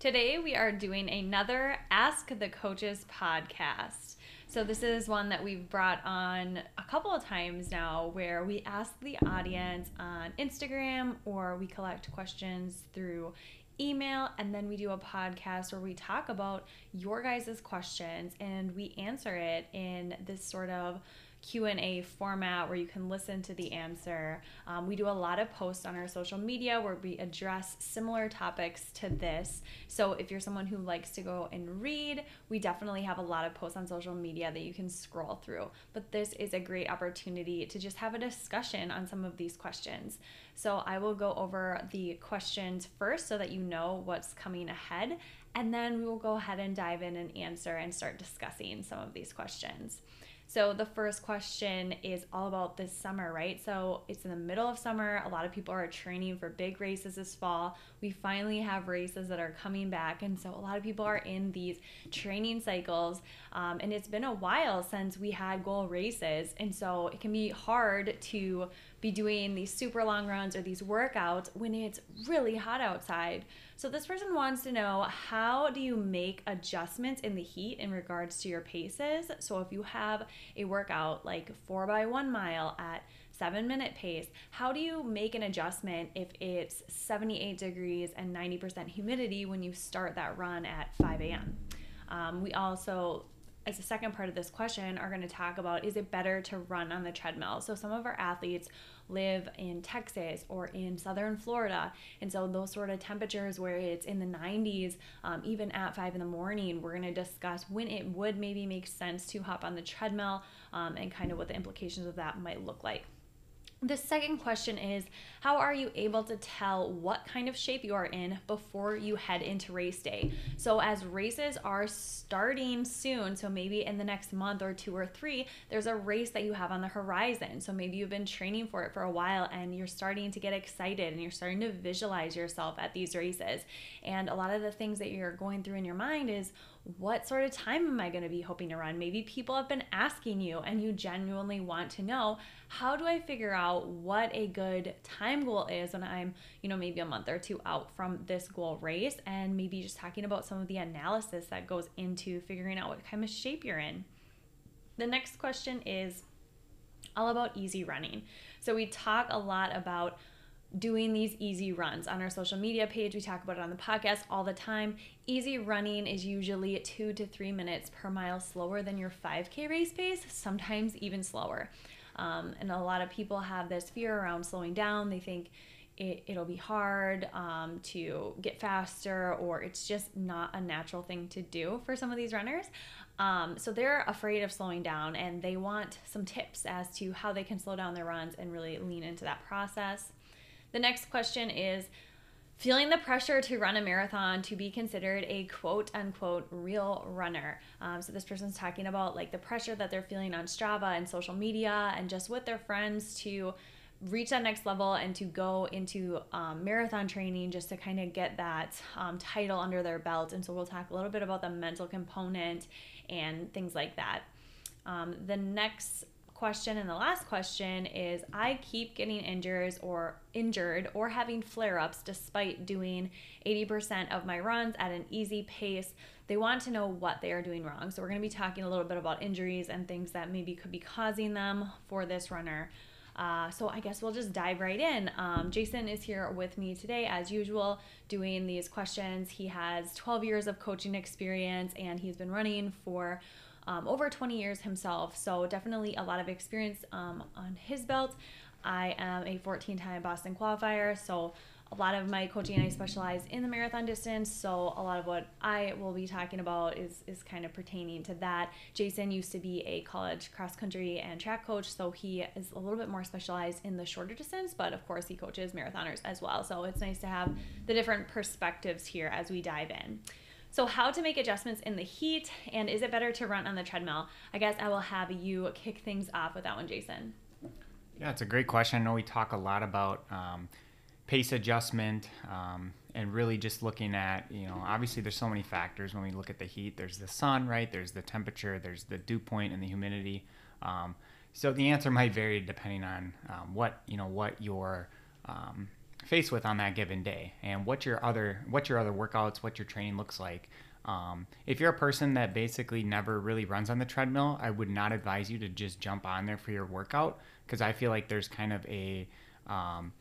Today, we are doing another Ask the Coaches podcast. So, this is one that we've brought on a couple of times now where we ask the audience on Instagram or we collect questions through email and then we do a podcast where we talk about your guys' questions and we answer it in this sort of q&a format where you can listen to the answer. Um, we do a lot of posts on our social media where we address similar topics to this. So if you're someone who likes to go and read we definitely have a lot of posts on social media that you can scroll through. But this is a great opportunity to just have a discussion on some of these questions. So i will go over the questions first so that you know what's coming ahead. And then we will go ahead and dive in and answer and start discussing some of these questions. So the first question is all about this summer, right? So it's in the middle of summer. A lot of people are training for big races this fall. We finally have races that are coming back. And so a lot of people are in these training cycles. Um, and it's been a while since we had goal races. And so it can be hard to be doing these super long runs or these workouts when it's really hot outside. So this person wants to know how do you make adjustments in the heat in regards to your paces? So if you have a workout like four by one mile at seven minute pace, how do you make an adjustment if it's 78 degrees and 90% humidity when you start that run at 5 a.m.? Um, we also as a second part of this question, are going to talk about is it better to run on the treadmill? So, some of our athletes live in Texas or in southern Florida. And so, those sort of temperatures where it's in the 90s, um, even at five in the morning, we're going to discuss when it would maybe make sense to hop on the treadmill um, and kind of what the implications of that might look like. The second question is How are you able to tell what kind of shape you are in before you head into race day? So, as races are starting soon, so maybe in the next month or two or three, there's a race that you have on the horizon. So, maybe you've been training for it for a while and you're starting to get excited and you're starting to visualize yourself at these races. And a lot of the things that you're going through in your mind is, what sort of time am I going to be hoping to run? Maybe people have been asking you and you genuinely want to know how do I figure out what a good time goal is when I'm, you know, maybe a month or two out from this goal race and maybe just talking about some of the analysis that goes into figuring out what kind of shape you're in. The next question is all about easy running. So we talk a lot about doing these easy runs on our social media page. We talk about it on the podcast all the time. Easy running is usually two to three minutes per mile slower than your 5K race pace, sometimes even slower. Um, and a lot of people have this fear around slowing down. They think it, it'll be hard um, to get faster, or it's just not a natural thing to do for some of these runners. Um, so they're afraid of slowing down and they want some tips as to how they can slow down their runs and really lean into that process. The next question is feeling the pressure to run a marathon to be considered a quote unquote real runner. Um, so this person's talking about like the pressure that they're feeling on Strava and social media and just with their friends to reach that next level and to go into um, marathon training just to kind of get that um, title under their belt. And so we'll talk a little bit about the mental component and things like that. Um, the next question and the last question is I keep getting injured or injured or having flare-ups despite doing 80% of my runs at an easy pace. They want to know what they are doing wrong. So we're going to be talking a little bit about injuries and things that maybe could be causing them for this runner. Uh, so I guess we'll just dive right in. Um, Jason is here with me today, as usual, doing these questions. He has 12 years of coaching experience and he's been running for um, over 20 years himself. So definitely a lot of experience um, on his belt. I am a 14 time Boston qualifier. So a lot of my coaching I specialize in the marathon distance, so a lot of what I will be talking about is is kind of pertaining to that. Jason used to be a college cross country and track coach, so he is a little bit more specialized in the shorter distance, but of course he coaches marathoners as well. So it's nice to have the different perspectives here as we dive in. So, how to make adjustments in the heat, and is it better to run on the treadmill? I guess I will have you kick things off with that one, Jason. Yeah, it's a great question. I know we talk a lot about um, pace adjustment um, and really just looking at you know obviously there's so many factors when we look at the heat there's the sun right there's the temperature there's the dew point and the humidity um, so the answer might vary depending on um, what you know what you're um, faced with on that given day and what your other what your other workouts what your training looks like um, if you're a person that basically never really runs on the treadmill i would not advise you to just jump on there for your workout because i feel like there's kind of a um,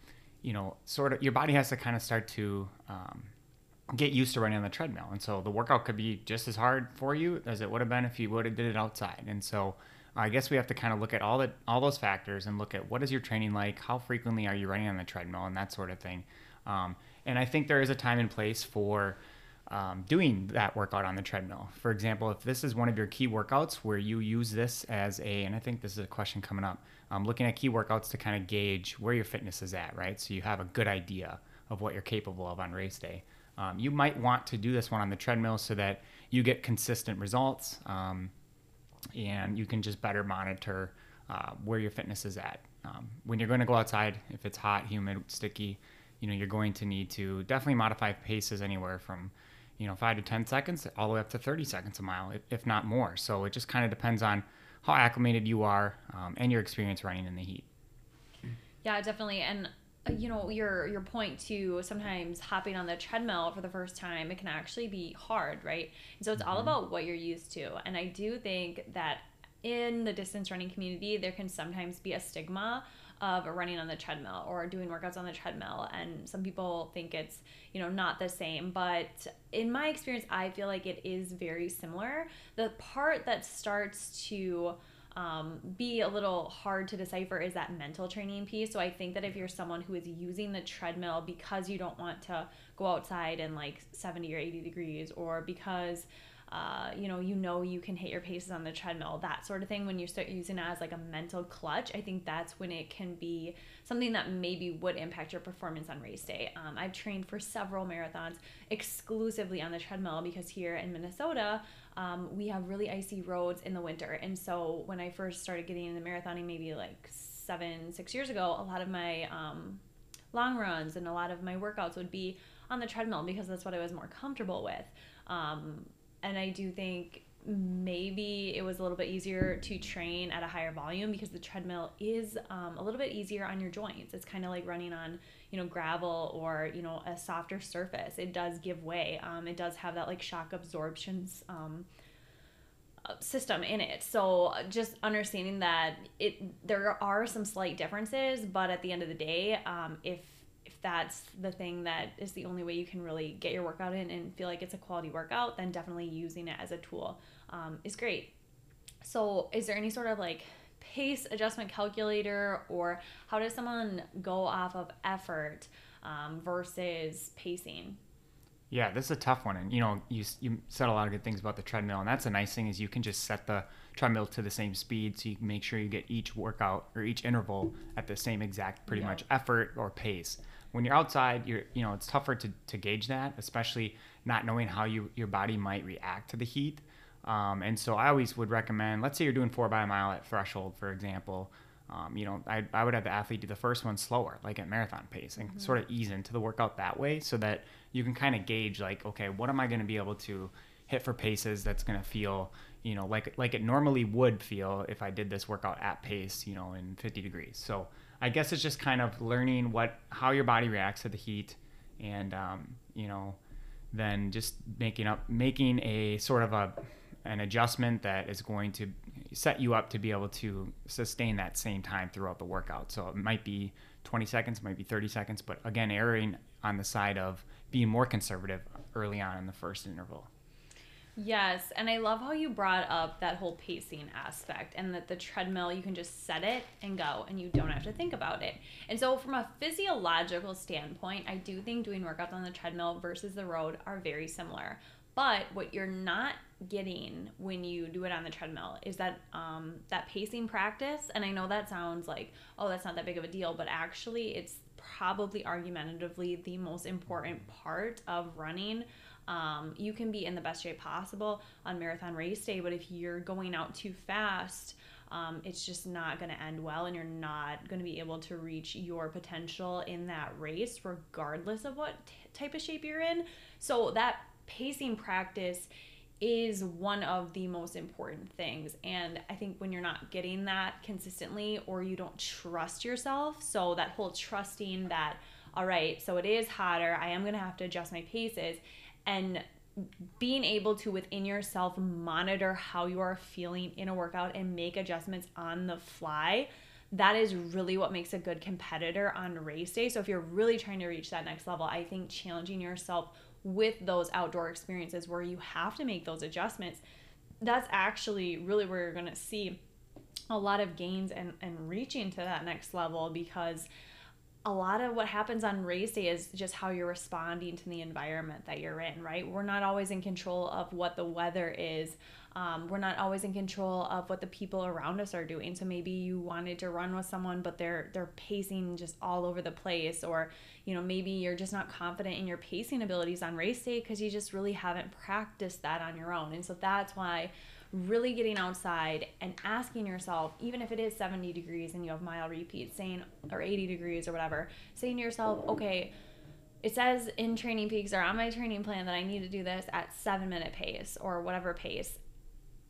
you know, sort of your body has to kind of start to um, get used to running on the treadmill. And so the workout could be just as hard for you as it would have been if you would have did it outside. And so I guess we have to kind of look at all that all those factors and look at what is your training like, how frequently are you running on the treadmill, and that sort of thing. Um, and I think there is a time and place for um, doing that workout on the treadmill. For example, if this is one of your key workouts where you use this as a, and I think this is a question coming up, um, looking at key workouts to kind of gauge where your fitness is at, right? So you have a good idea of what you're capable of on race day. Um, you might want to do this one on the treadmill so that you get consistent results um, and you can just better monitor uh, where your fitness is at. Um, when you're going to go outside, if it's hot, humid, sticky, you know, you're going to need to definitely modify paces anywhere from you know, five to 10 seconds, all the way up to 30 seconds a mile, if not more. So it just kind of depends on how acclimated you are um, and your experience running in the heat. Yeah, definitely. And you know your your point to sometimes hopping on the treadmill for the first time it can actually be hard right? And so it's mm-hmm. all about what you're used to. And i do think that in the distance running community there can sometimes be a stigma of running on the treadmill or doing workouts on the treadmill. And some people think it's you know not the same. But in my experience i feel like it is very similar. The part that starts to um, be a little hard to decipher is that mental training piece. So I think that if you're someone who is using the treadmill because you don't want to go outside in like 70 or 80 degrees, or because uh, you know, you know you can hit your paces on the treadmill, that sort of thing. When you start using it as like a mental clutch, I think that's when it can be something that maybe would impact your performance on race day. Um, I've trained for several marathons exclusively on the treadmill because here in Minnesota, um, we have really icy roads in the winter. And so when I first started getting into marathoning, maybe like seven, six years ago, a lot of my um, long runs and a lot of my workouts would be on the treadmill because that's what I was more comfortable with. Um, and I do think maybe it was a little bit easier to train at a higher volume because the treadmill is um, a little bit easier on your joints. It's kind of like running on, you know, gravel or, you know, a softer surface. It does give way. Um, it does have that like shock absorptions um, uh, system in it. So just understanding that it there are some slight differences, but at the end of the day, um, if that's the thing that is the only way you can really get your workout in and feel like it's a quality workout, then definitely using it as a tool um, is great. So, is there any sort of like pace adjustment calculator, or how does someone go off of effort um, versus pacing? Yeah, this is a tough one, and you know, you you said a lot of good things about the treadmill, and that's a nice thing is you can just set the treadmill to the same speed, so you can make sure you get each workout or each interval at the same exact, pretty yeah. much effort or pace when you're outside, you're you know it's tougher to, to gauge that, especially not knowing how you your body might react to the heat. Um, and so I always would recommend, let's say you're doing four by a mile at threshold, for example. Um, you know, I, I would have the athlete do the first one slower, like at marathon pace, and mm-hmm. sort of ease into the workout that way, so that you can kind of gauge like, okay, what am I going to be able to hit for paces that's going to feel, you know, like like it normally would feel if I did this workout at pace, you know, in 50 degrees. So I guess it's just kind of learning what how your body reacts to the heat, and um, you know, then just making up making a sort of a an adjustment that is going to set you up to be able to sustain that same time throughout the workout. So it might be 20 seconds, might be 30 seconds, but again, erring on the side of being more conservative early on in the first interval. Yes, and I love how you brought up that whole pacing aspect and that the treadmill, you can just set it and go and you don't have to think about it. And so, from a physiological standpoint, I do think doing workouts on the treadmill versus the road are very similar. But what you're not getting when you do it on the treadmill is that um, that pacing practice. And I know that sounds like, oh, that's not that big of a deal, but actually, it's probably argumentatively the most important part of running um, you can be in the best shape possible on marathon race day, but if you're going out too fast, um, it's just not going to end well, and you're not going to be able to reach your potential in that race, regardless of what t- type of shape you're in. So, that pacing practice is one of the most important things. And I think when you're not getting that consistently or you don't trust yourself, so that whole trusting that, all right, so it is hotter, I am going to have to adjust my paces and being able to within yourself monitor how you are feeling in a workout and make adjustments on the fly that is really what makes a good competitor on race day. So if you're really trying to reach that next level i think challenging yourself with those outdoor experiences where you have to make those adjustments that's actually really where you're going to see a lot of gains and, and reaching to that next level because a lot of what happens on race day is just how you're responding to the environment that you're in, right? We're not always in control of what the weather is. Um, we're not always in control of what the people around us are doing. So maybe you wanted to run with someone, but they're they're pacing just all over the place, or you know maybe you're just not confident in your pacing abilities on race day because you just really haven't practiced that on your own. And so that's why really getting outside and asking yourself, even if it is 70 degrees and you have mile repeats, saying, or 80 degrees or whatever, saying to yourself, okay, it says in Training Peaks or on my training plan that I need to do this at seven minute pace or whatever pace.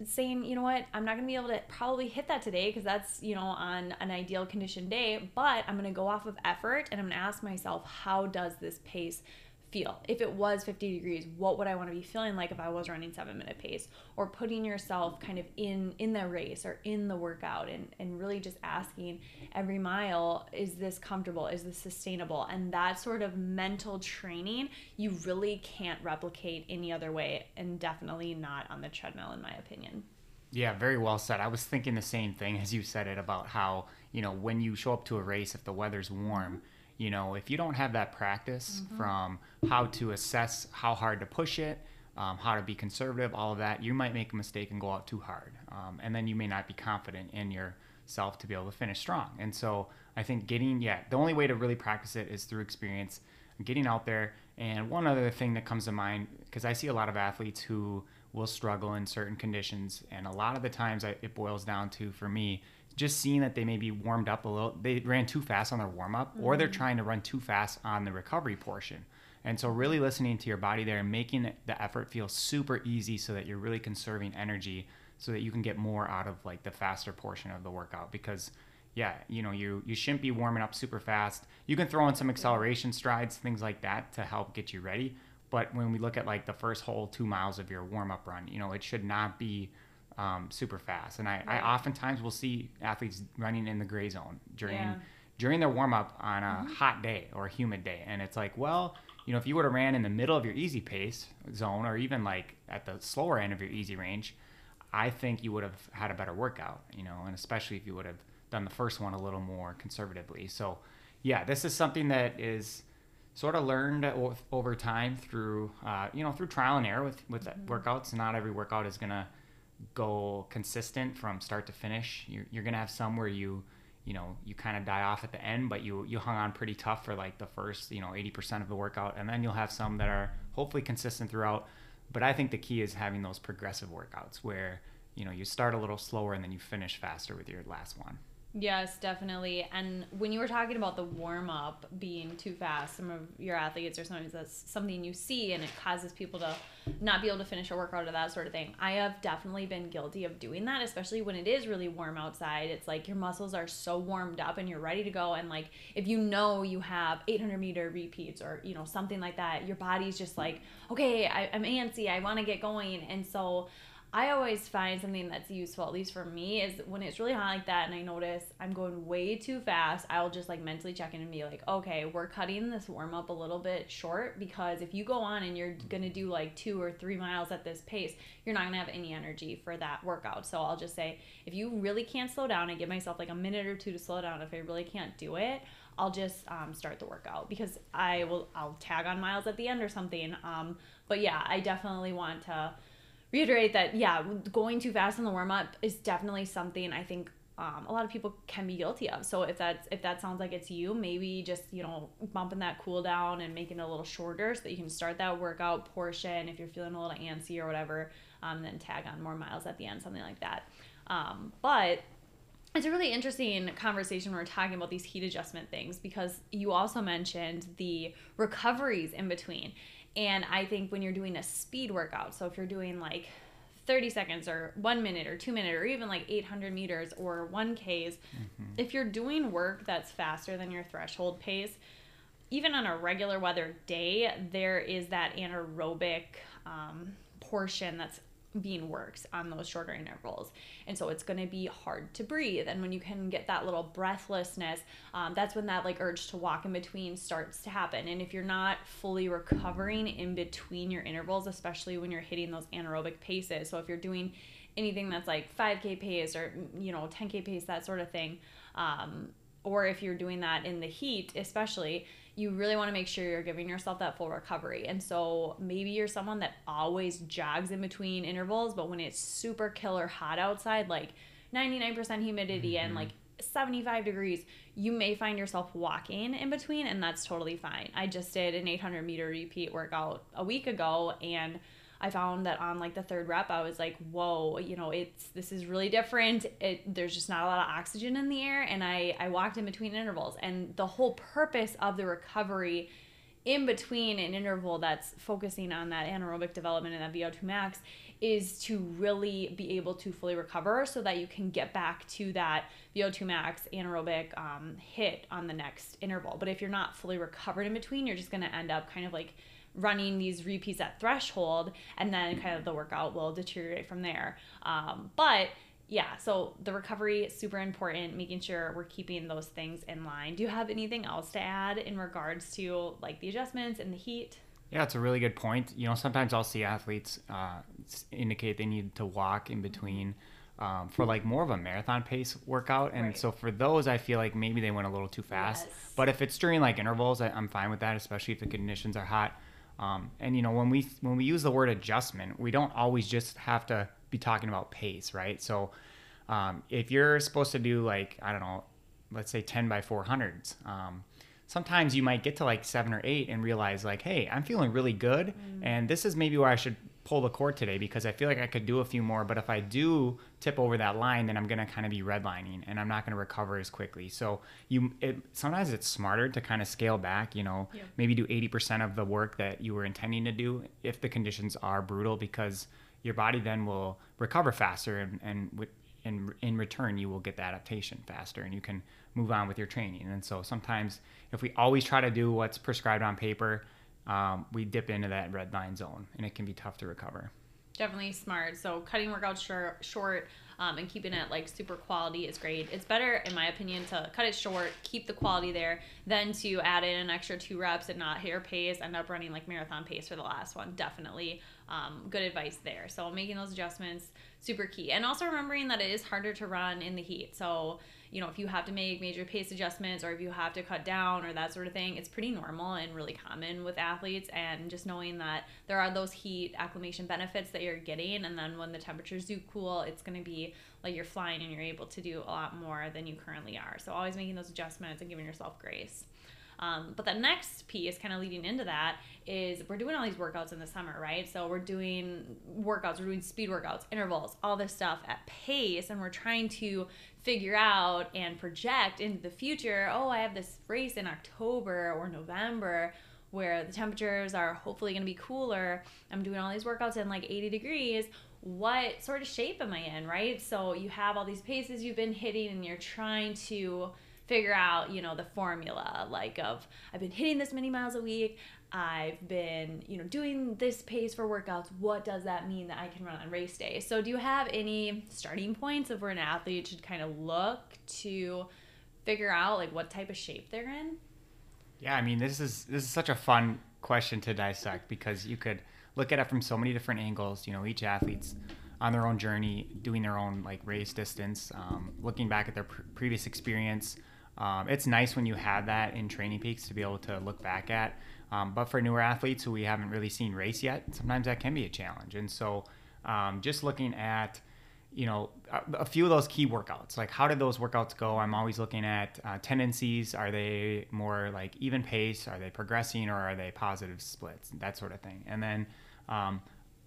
Saying, you know what, I'm not gonna be able to probably hit that today because that's, you know, on an ideal condition day, but I'm gonna go off of effort and I'm gonna ask myself, how does this pace feel. If it was 50 degrees, what would I want to be feeling like if I was running 7 minute pace or putting yourself kind of in in the race or in the workout and and really just asking every mile is this comfortable? Is this sustainable? And that sort of mental training you really can't replicate any other way and definitely not on the treadmill in my opinion. Yeah, very well said. I was thinking the same thing as you said it about how, you know, when you show up to a race if the weather's warm, you know, if you don't have that practice mm-hmm. from how to assess how hard to push it, um, how to be conservative, all of that, you might make a mistake and go out too hard. Um, and then you may not be confident in yourself to be able to finish strong. And so I think getting, yeah, the only way to really practice it is through experience, getting out there. And one other thing that comes to mind, because I see a lot of athletes who will struggle in certain conditions. And a lot of the times it boils down to, for me, just seeing that they maybe warmed up a little, they ran too fast on their warm up, mm-hmm. or they're mm-hmm. trying to run too fast on the recovery portion. And so, really listening to your body there and making the effort feel super easy so that you're really conserving energy so that you can get more out of like the faster portion of the workout. Because, yeah, you know, you, you shouldn't be warming up super fast. You can throw in some acceleration strides, things like that to help get you ready. But when we look at like the first whole two miles of your warm up run, you know, it should not be um, super fast. And I, right. I oftentimes will see athletes running in the gray zone during yeah. during their warm up on a mm-hmm. hot day or a humid day, and it's like, well, you know, if you would have ran in the middle of your easy pace zone or even like at the slower end of your easy range, I think you would have had a better workout. You know, and especially if you would have done the first one a little more conservatively. So, yeah, this is something that is sort of learned over time through uh, you know through trial and error with with mm-hmm. workouts. Not every workout is gonna go consistent from start to finish. You're, you're gonna have some where you you know you kind of die off at the end, but you you hung on pretty tough for like the first you know 80% of the workout, and then you'll have some that are hopefully consistent throughout. But I think the key is having those progressive workouts where you know you start a little slower and then you finish faster with your last one. Yes, definitely. And when you were talking about the warm up being too fast, some of your athletes or sometimes that's something you see and it causes people to not be able to finish a workout or that sort of thing. I have definitely been guilty of doing that, especially when it is really warm outside. It's like your muscles are so warmed up and you're ready to go. And like if you know you have 800 meter repeats or, you know, something like that, your body's just like, okay, I, I'm antsy, I want to get going. And so I always find something that's useful, at least for me, is when it's really hot like that and I notice I'm going way too fast, I'll just like mentally check in and be like, okay, we're cutting this warm up a little bit short because if you go on and you're gonna do like two or three miles at this pace, you're not gonna have any energy for that workout. So I'll just say, if you really can't slow down, I give myself like a minute or two to slow down. If I really can't do it, I'll just um, start the workout because I will I'll tag on miles at the end or something. Um, but yeah, I definitely want to reiterate that yeah, going too fast in the warm up is definitely something I think um, a lot of people can be guilty of. So if that's if that sounds like it's you, maybe just you know bumping that cool down and making it a little shorter so that you can start that workout portion if you're feeling a little antsy or whatever. Um, then tag on more miles at the end, something like that. Um, but it's a really interesting conversation when we're talking about these heat adjustment things because you also mentioned the recoveries in between. And I think when you're doing a speed workout, so if you're doing like 30 seconds or one minute or two minute or even like 800 meters or 1Ks, mm-hmm. if you're doing work that's faster than your threshold pace, even on a regular weather day, there is that anaerobic um, portion that's being worked on those shorter intervals. And so it's going to be hard to breathe. And when you can get that little breathlessness, um, that's when that like urge to walk in between starts to happen. And if you're not fully recovering in between your intervals, especially when you're hitting those anaerobic paces, so if you're doing anything that's like 5K pace or, you know, 10K pace, that sort of thing, um, or if you're doing that in the heat, especially, you really want to make sure you're giving yourself that full recovery. And so maybe you're someone that always jogs in between intervals, but when it's super killer hot outside, like 99% humidity mm-hmm. and like 75 degrees, you may find yourself walking in between, and that's totally fine. I just did an 800 meter repeat workout a week ago, and I found that on like the third rep, I was like, whoa, you know, it's this is really different. It there's just not a lot of oxygen in the air, and I I walked in between intervals, and the whole purpose of the recovery in between an interval that's focusing on that anaerobic development and that VO2 max is to really be able to fully recover so that you can get back to that VO2 max anaerobic um, hit on the next interval. But if you're not fully recovered in between, you're just going to end up kind of like running these repeats at threshold, and then kind of the workout will deteriorate from there. Um, but yeah, so the recovery is super important, making sure we're keeping those things in line. Do you have anything else to add in regards to like the adjustments and the heat? Yeah, it's a really good point. You know, sometimes I'll see athletes uh, indicate they need to walk in between um, for like more of a marathon pace workout. And right. so for those, I feel like maybe they went a little too fast. Yes. But if it's during like intervals, I, I'm fine with that, especially if the conditions are hot. Um, and you know, when we when we use the word adjustment, we don't always just have to be talking about pace, right? So um, if you're supposed to do like I don't know, let's say 10 by 400s, um, sometimes you might get to like seven or eight and realize like, hey, I'm feeling really good, mm. and this is maybe where I should pull the cord today because I feel like I could do a few more. But if I do tip over that line, then I'm gonna kind of be redlining and I'm not gonna recover as quickly. So you, it, sometimes it's smarter to kind of scale back. You know, yeah. maybe do 80% of the work that you were intending to do if the conditions are brutal because your body then will recover faster and and with in, in return you will get the adaptation faster and you can move on with your training and so sometimes if we always try to do what's prescribed on paper um, we dip into that red line zone and it can be tough to recover. Definitely smart. So cutting workouts short, um, and keeping it like super quality is great. It's better, in my opinion, to cut it short, keep the quality there, than to add in an extra two reps and not hit your pace, end up running like marathon pace for the last one. Definitely um, good advice there. So making those adjustments super key, and also remembering that it is harder to run in the heat. So you know, if you have to make major pace adjustments or if you have to cut down or that sort of thing, it's pretty normal and really common with athletes. And just knowing that there are those heat acclimation benefits that you're getting. And then when the temperatures do cool, it's going to be like you're flying and you're able to do a lot more than you currently are. So always making those adjustments and giving yourself grace. Um, but the next piece, kind of leading into that, is we're doing all these workouts in the summer, right? So we're doing workouts, we're doing speed workouts, intervals, all this stuff at pace, and we're trying to figure out and project into the future. Oh, I have this race in October or November where the temperatures are hopefully going to be cooler. I'm doing all these workouts in like 80 degrees. What sort of shape am I in, right? So you have all these paces you've been hitting and you're trying to figure out, you know, the formula like of I've been hitting this many miles a week. I've been, you know, doing this pace for workouts. What does that mean that I can run on race day? So, do you have any starting points of where an athlete should kind of look to figure out like what type of shape they're in? Yeah, I mean, this is this is such a fun question to dissect because you could look at it from so many different angles. You know, each athlete's on their own journey, doing their own like race distance, um, looking back at their pr- previous experience. Um, it's nice when you have that in training peaks to be able to look back at. Um, but for newer athletes who we haven't really seen race yet, sometimes that can be a challenge. And so, um, just looking at you know a, a, few of those key workouts like how did those workouts go? I'm always looking at uh, tendencies. Are they more like even pace? Are they progressing or are they positive splits? That sort of thing. And then um,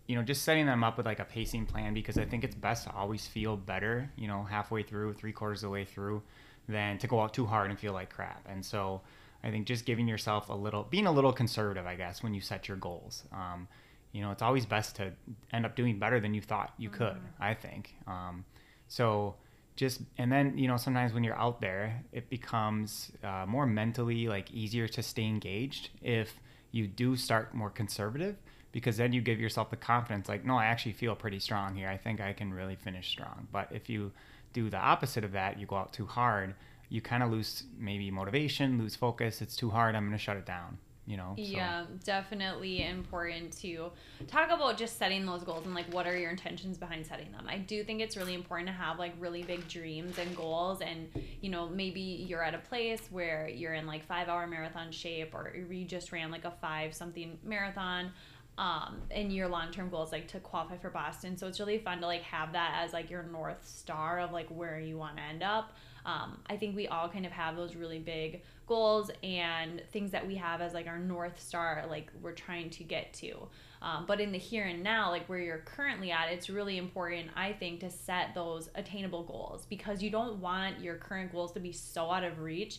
you know just setting them up with like a pacing plan because i think it's best to always feel better you know halfway through three quarters of the way through than to go out too hard and feel like crap and so i think just giving yourself a little being a little conservative i guess when you set your goals um, you know, it's always best to end up doing better than you thought you could, mm-hmm. I think. Um, so just, and then, you know, sometimes when you're out there, it becomes uh, more mentally like easier to stay engaged if you do start more conservative because then you give yourself the confidence like, no, I actually feel pretty strong here. I think I can really finish strong. But if you do the opposite of that, you go out too hard, you kind of lose maybe motivation, lose focus. It's too hard. I'm going to shut it down you know so. yeah definitely important to talk about just setting those goals and like what are your intentions behind setting them i do think it's really important to have like really big dreams and goals and you know maybe you're at a place where you're in like five hour marathon shape or you just ran like a five something marathon um, and your long-term goals like to qualify for boston. So it's really fun to like have that as like your north star of like where you want to end up. Um, i think we all kind of have those really big goals and things that we have as like our north star like we're trying to get to. Um, but in the here and now like where you're currently at it's really important i think to set those attainable goals because you don't want your current goals to be so out of reach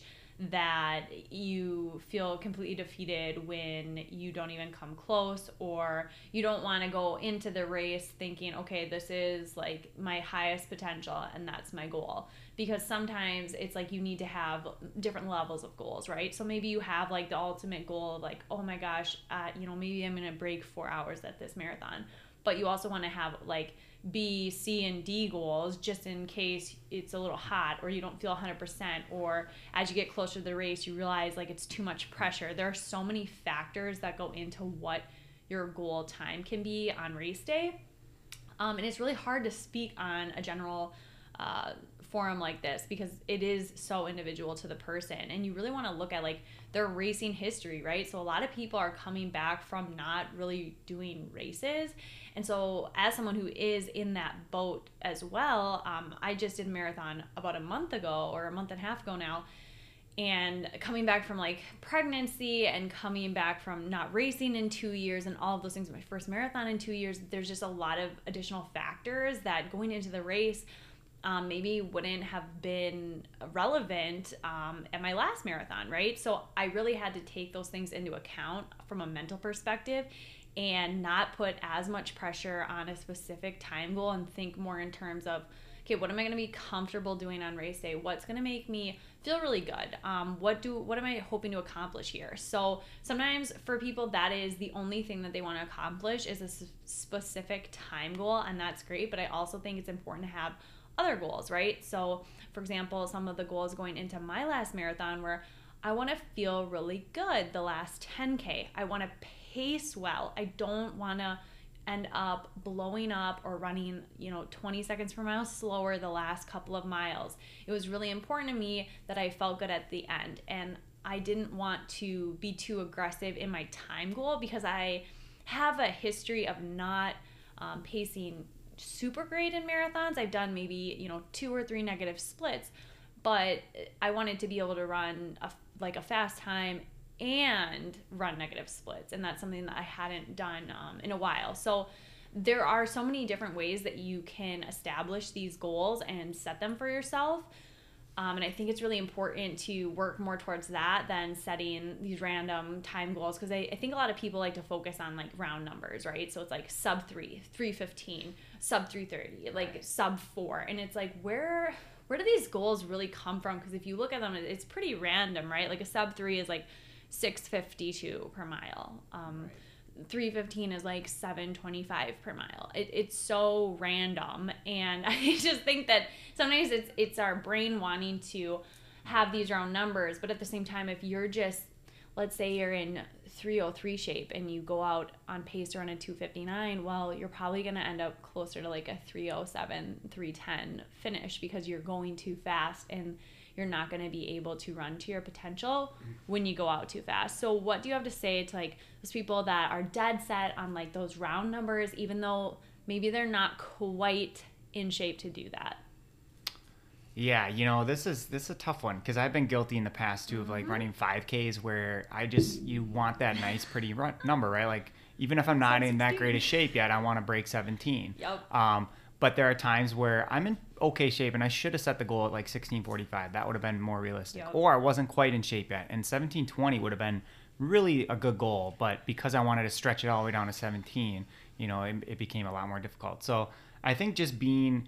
that you feel completely defeated when you don't even come close or you don't want to go into the race thinking okay this is like my highest potential and that's my goal. Because sometimes it's like you need to have different levels of goals right? So maybe you have like the ultimate goal of like oh my gosh uh, you know maybe i'm gonna break four hours at this marathon. But you also want to have like B, C, and D goals just in case it's a little hot or you don't feel 100%, or as you get closer to the race, you realize like it's too much pressure. There are so many factors that go into what your goal time can be on race day. Um, and it's really hard to speak on a general uh, forum like this because it is so individual to the person and you really want to look at like their racing history right so a lot of people are coming back from not really doing races and so as someone who is in that boat as well um, i just did a marathon about a month ago or a month and a half ago now and coming back from like pregnancy and coming back from not racing in two years and all of those things my first marathon in two years there's just a lot of additional factors that going into the race um, maybe wouldn't have been relevant um, at my last marathon, right? So I really had to take those things into account from a mental perspective and not put as much pressure on a specific time goal and think more in terms of okay what am i going to be comfortable doing on race day what's going to make me feel really good um, what do what am i hoping to accomplish here so sometimes for people that is the only thing that they want to accomplish is a specific time goal and that's great but i also think it's important to have other goals, right? So, for example, some of the goals going into my last marathon were I want to feel really good the last 10K. I want to pace well. I don't want to end up blowing up or running, you know, 20 seconds per mile slower the last couple of miles. It was really important to me that I felt good at the end. And I didn't want to be too aggressive in my time goal because I have a history of not um, pacing super great in marathons. I've done maybe, you know, two or three negative splits, but I wanted to be able to run a, like a fast time and run negative splits. And that's something that I hadn't done um, in a while. So there are so many different ways that you can establish these goals and set them for yourself. Um, and I think it's really important to work more towards that than setting these random time goals because I, I think a lot of people like to focus on like round numbers, right? So it's like sub three, 315, sub 330, like sub four. And it's like, where, where do these goals really come from? Because if you look at them, it's pretty random, right? Like a sub three is like 652 per mile. Um, right. 315 is like 725 per mile. It, it's so random. And I just think that sometimes it's, it's our brain wanting to have these round numbers. But at the same time, if you're just, let's say you're in 303 shape and you go out on pace run a 259, well, you're probably going to end up closer to like a 307, 310 finish because you're going too fast and you're not going to be able to run to your potential when you go out too fast. So, what do you have to say to like those people that are dead set on like those round numbers, even though maybe they're not quite in shape to do that? Yeah, you know, this is this is a tough one because I've been guilty in the past too of like mm-hmm. running 5Ks where I just you want that nice pretty run, number, right? Like even if I'm not in that great a shape yet, I want to break 17. Yep. Um, but there are times where I'm in okay shape and I should have set the goal at like 1645. That would have been more realistic. Yep. Or I wasn't quite in shape yet and 1720 would have been really a good goal, but because I wanted to stretch it all the way down to 17, you know, it, it became a lot more difficult. So I think just being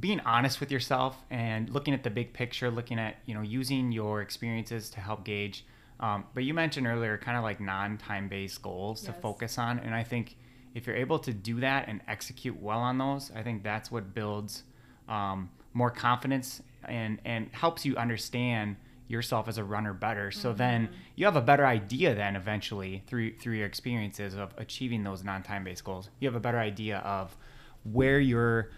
being honest with yourself and looking at the big picture, looking at you know using your experiences to help gauge. Um, but you mentioned earlier, kind of like non-time based goals yes. to focus on, and I think if you're able to do that and execute well on those, I think that's what builds um, more confidence and and helps you understand yourself as a runner better. So mm-hmm. then you have a better idea then eventually through through your experiences of achieving those non-time based goals. You have a better idea of where you're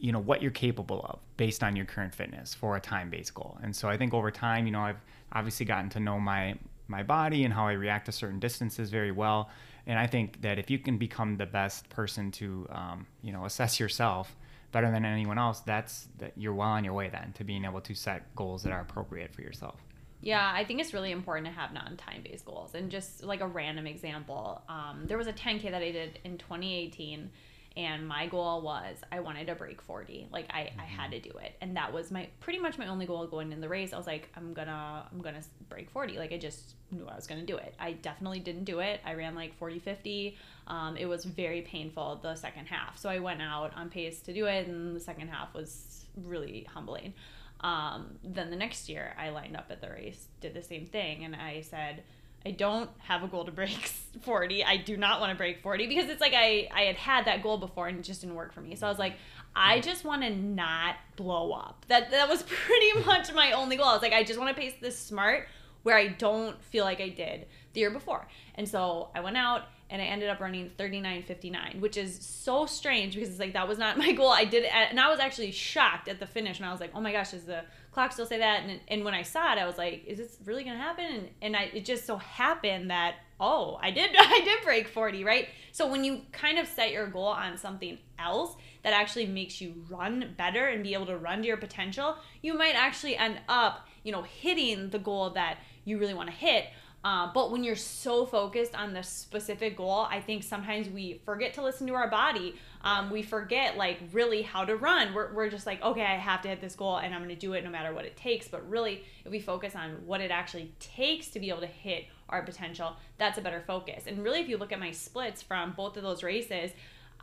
you know what you're capable of based on your current fitness for a time-based goal and so i think over time you know i've obviously gotten to know my my body and how i react to certain distances very well and i think that if you can become the best person to um, you know assess yourself better than anyone else that's that you're well on your way then to being able to set goals that are appropriate for yourself yeah, I think it's really important to have non-time based goals. And just like a random example, um, there was a 10K that I did in 2018 and my goal was I wanted to break 40. Like I, mm-hmm. I had mm-hmm. to do it. And that was my pretty much my only goal going in the race. I was like, I'm gonna I'm gonna break 40. Like I just knew I was gonna do it. I definitely didn't do it. I ran like 40 50. Um, it was very painful the second half. So I went out on pace to do it and the second half was really humbling. Um, then the next year I lined up at the race, did the same thing, and I said, I don't have a goal to break 40. I do not want to break 40 because it's like I, I had had that goal before and it just didn't work for me. So I was like, I just want to not blow up. That that was pretty much my only goal. I was like, I just want to pace this smart where I don't feel like I did the year before. And so I went out and I ended up running 39.59, which is so strange because it's like that was not my goal. I did it, and I was actually shocked at the finish, and I was like, oh my gosh, is the clock still say that? And, and when I saw it, I was like, is this really gonna happen? And, and I, it just so happened that oh, I did, I did break 40, right? So when you kind of set your goal on something else that actually makes you run better and be able to run to your potential, you might actually end up, you know, hitting the goal that you really want to hit uh, but when you're so focused on the specific goal, I think sometimes we forget to listen to our body. Um, we forget like really how to run. We're, we're just like, okay, I have to hit this goal and I'm going to do it no matter what it takes. But really, if we focus on what it actually takes to be able to hit our potential, that's a better focus. And really, if you look at my splits from both of those races,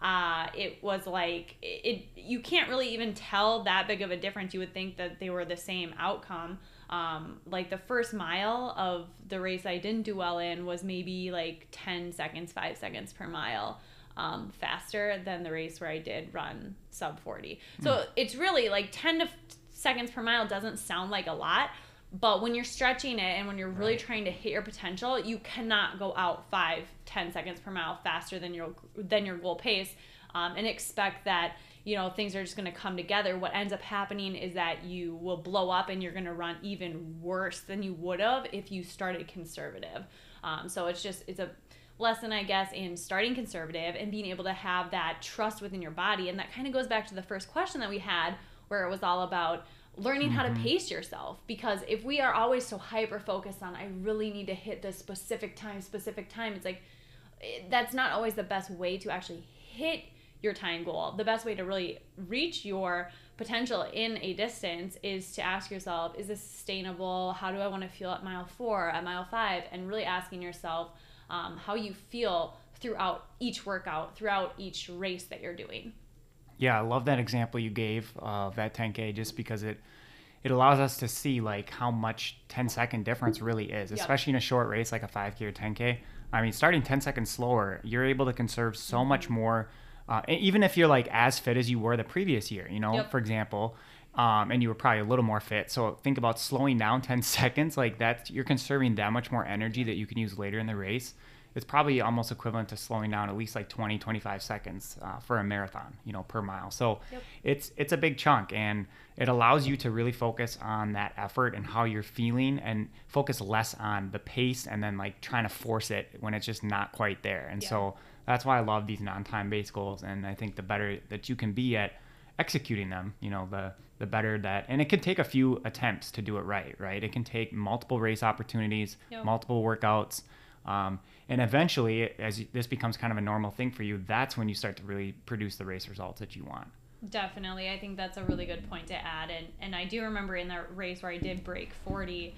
uh, it was like it, it you can't really even tell that big of a difference. You would think that they were the same outcome um, like the first mile of the race I didn't do well in was maybe like 10 seconds, five seconds per mile um, faster than the race where I did run sub 40. So mm. it's really like 10 to seconds per mile doesn't sound like a lot, but when you're stretching it and when you're really right. trying to hit your potential, you cannot go out five, 10 seconds per mile faster than your than your goal pace um, and expect that you know things are just going to come together what ends up happening is that you will blow up and you're going to run even worse than you would have if you started conservative um, so it's just it's a lesson i guess in starting conservative and being able to have that trust within your body and that kind of goes back to the first question that we had where it was all about learning mm-hmm. how to mm-hmm. pace yourself because if we are always so hyper focused on i really need to hit this specific time specific time it's like eh, that's not always the best way to actually hit your time goal. The best way to really reach your potential in a distance is to ask yourself, is this sustainable? How do I want to feel at mile four, at mile five? And really asking yourself um, how you feel throughout each workout, throughout each race that you're doing. Yeah, I love that example you gave of that 10K just because it it allows us to see like how much 10 second difference really is, Yep. especially in a short race like a 5K or 10K. I mean, starting 10 seconds slower, you're able to conserve so Mm-hmm. much more. Uh, even if you're like as fit as you were the previous year, you know, Yep. for example, um, and you were probably a little more fit. So think about slowing down 10 seconds like that. You're conserving that much more energy that you can use later in the race. It's probably almost equivalent to slowing down at least like 20, 25 seconds uh, for a marathon, you know, per mile. So Yep. it's it's a big chunk, and it allows you to really focus on that effort and how you're feeling, and focus less on the pace, and then like trying to force it when it's just not quite there. And Yeah. so that's why I love these non-time based goals, and I think the better that you can be at executing them, you know, the the better that. And it can take a few attempts to do it right, right? It can take multiple race opportunities, Yep. multiple workouts. Um, and eventually, as you- this becomes kind of a normal thing for you, that's when you start to really produce the race results that you want. Definitely. I think that's a really good point to add. And and I do remember in that race where I did break 40,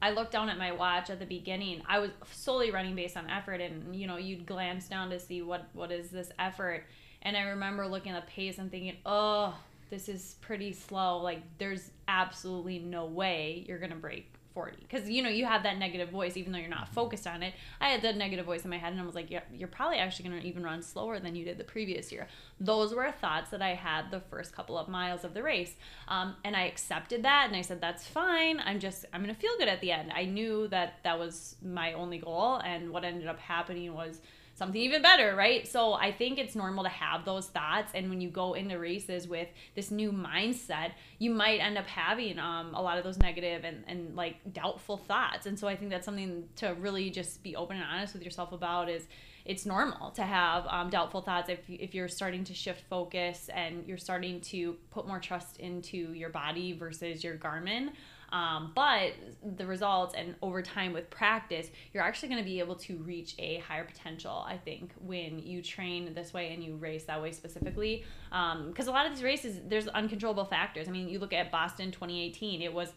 I looked down at my watch at the beginning. I was solely running based on effort and you know, you'd glance down to see what what is this effort. And I remember looking at the pace and thinking, "Oh, this is pretty slow. Like there's absolutely no way you're going to break 40 because you know you have that negative voice even though you're not focused on it. I had that negative voice in my head and i was like yeah, you're probably actually going to even run slower than you did the previous year. Those were thoughts that i had the first couple of miles of the race. Um, and i accepted that and i said that's fine. I'm just i'm going to feel good at the end. I knew that that was my only goal and what ended up happening was something even better, right? So I think it's normal to have those thoughts. And when you go into races with this new mindset, you might end up having um, a lot of those negative and, and like doubtful thoughts. And so I think that's something to really just be open and honest with yourself about is it's normal to have um, doubtful thoughts if, if you're starting to shift focus and you're starting to put more trust into your body versus your Garmin. Um, but the results and over time with practice, you're actually going to be able to reach a higher potential, I think, when you train this way and you race that way specifically. Because a lot of these races, there's uncontrollable factors. I mean, you look at Boston 2018, it was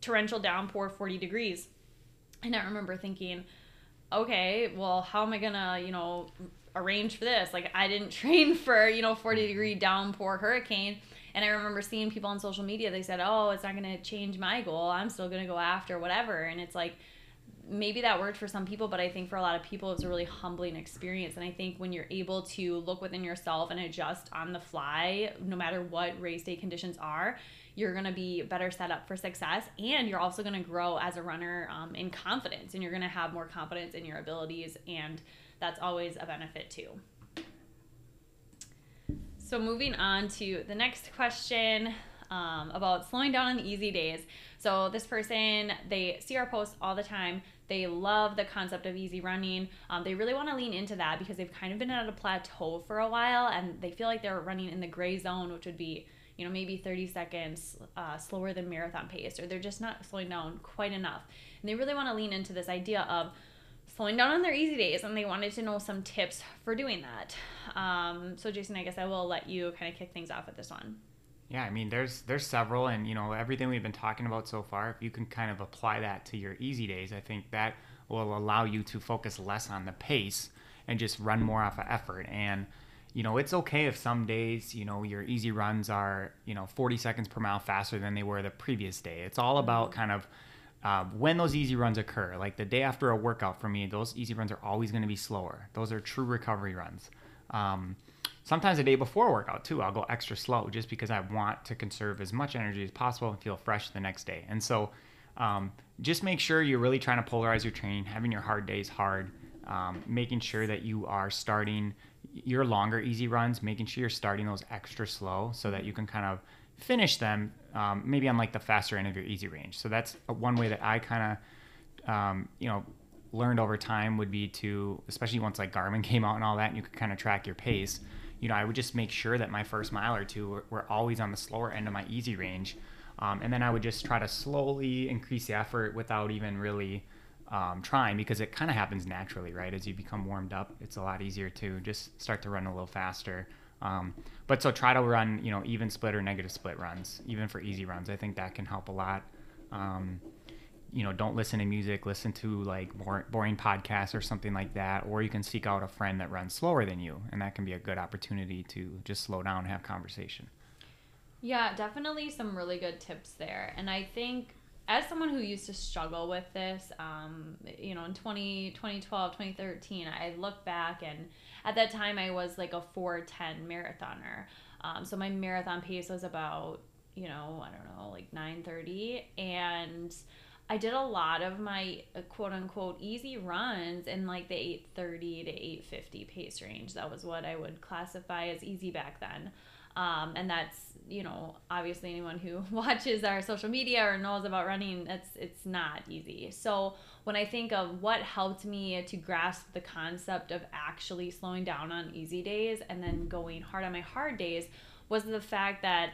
torrential downpour, 40 degrees. And I remember thinking, okay, well, how am I gonna, you know, arrange for this? Like, I didn't train for, you know, 40 degree downpour hurricane. And I remember seeing people on social media, they said, oh, it's not gonna change my goal. I'm still gonna go after whatever. And it's like, maybe that worked for some people, but I think for a lot of people, it's a really humbling experience. And I think when you're able to look within yourself and adjust on the fly, no matter what race day conditions are, you're going to be better set up for success. And you're also going to grow as a runner um, in confidence, and you're going to have more confidence in your abilities. And that's always a benefit too. So, moving on to the next question um, about slowing down on easy days. So, this person, they see our posts all the time. They love the concept of easy running. Um, they really want to lean into that because they've kind of been at a plateau for a while and they feel like they're running in the gray zone, which would be, you know, maybe 30 seconds uh, slower than marathon pace, or they're just not slowing down quite enough. And they really want to lean into this idea of slowing down on their easy days and they wanted to know some tips for doing that um, so jason i guess i will let you kind of kick things off with this one Yeah, I mean, there's there's several, and you know everything we've been talking about so far. If you can kind of apply that to your easy days, I think that will allow you to focus less on the pace and just run more off of effort. And you know, it's okay if some days you know your easy runs are you know 40 seconds per mile faster than they were the previous day. It's all about kind of uh, when those easy runs occur. Like the day after a workout for me, those easy runs are always going to be slower. Those are true recovery runs. Um, sometimes the day before a workout too i'll go extra slow just because i want to conserve as much energy as possible and feel fresh the next day and so um, just make sure you're really trying to polarize your training having your hard days hard um, making sure that you are starting your longer easy runs making sure you're starting those extra slow so that you can kind of finish them um, maybe on like the faster end of your easy range. So that's one way that i kind of um, you know learned over time would be to especially once like garmin came out and all that and you could kind of track your pace you know i would just make sure that my first mile or two were, were always on the slower end of my easy range. Um, and then i would just try to slowly increase the effort without even really um, trying because it kind of happens naturally right? As you become warmed up it's a lot easier to just start to run a little faster um, but so try to run you know even split or negative split runs even for easy runs i think that can help a lot um, you know, don't listen to music, listen to like boring podcasts or something like that, or you can seek out a friend that runs slower than you, and that can be a good opportunity to just slow down and have conversation. Yeah, definitely some really good tips there. And I think as someone who used to struggle with this, um, you know, in 20, 2012, 2013, I look back and at that time I was like a 410 marathoner. Um, so my marathon pace was about, you know, I don't know, like 930. And I did a lot of my uh, quote unquote easy runs in like the 830 to 850 pace range. That was what I would classify as easy back then. Um, and that's you know obviously anyone who watches our social media or knows about running it's it's not easy so when i think of what helped me to grasp the concept of actually slowing down on easy days and then going hard on my hard days was the fact that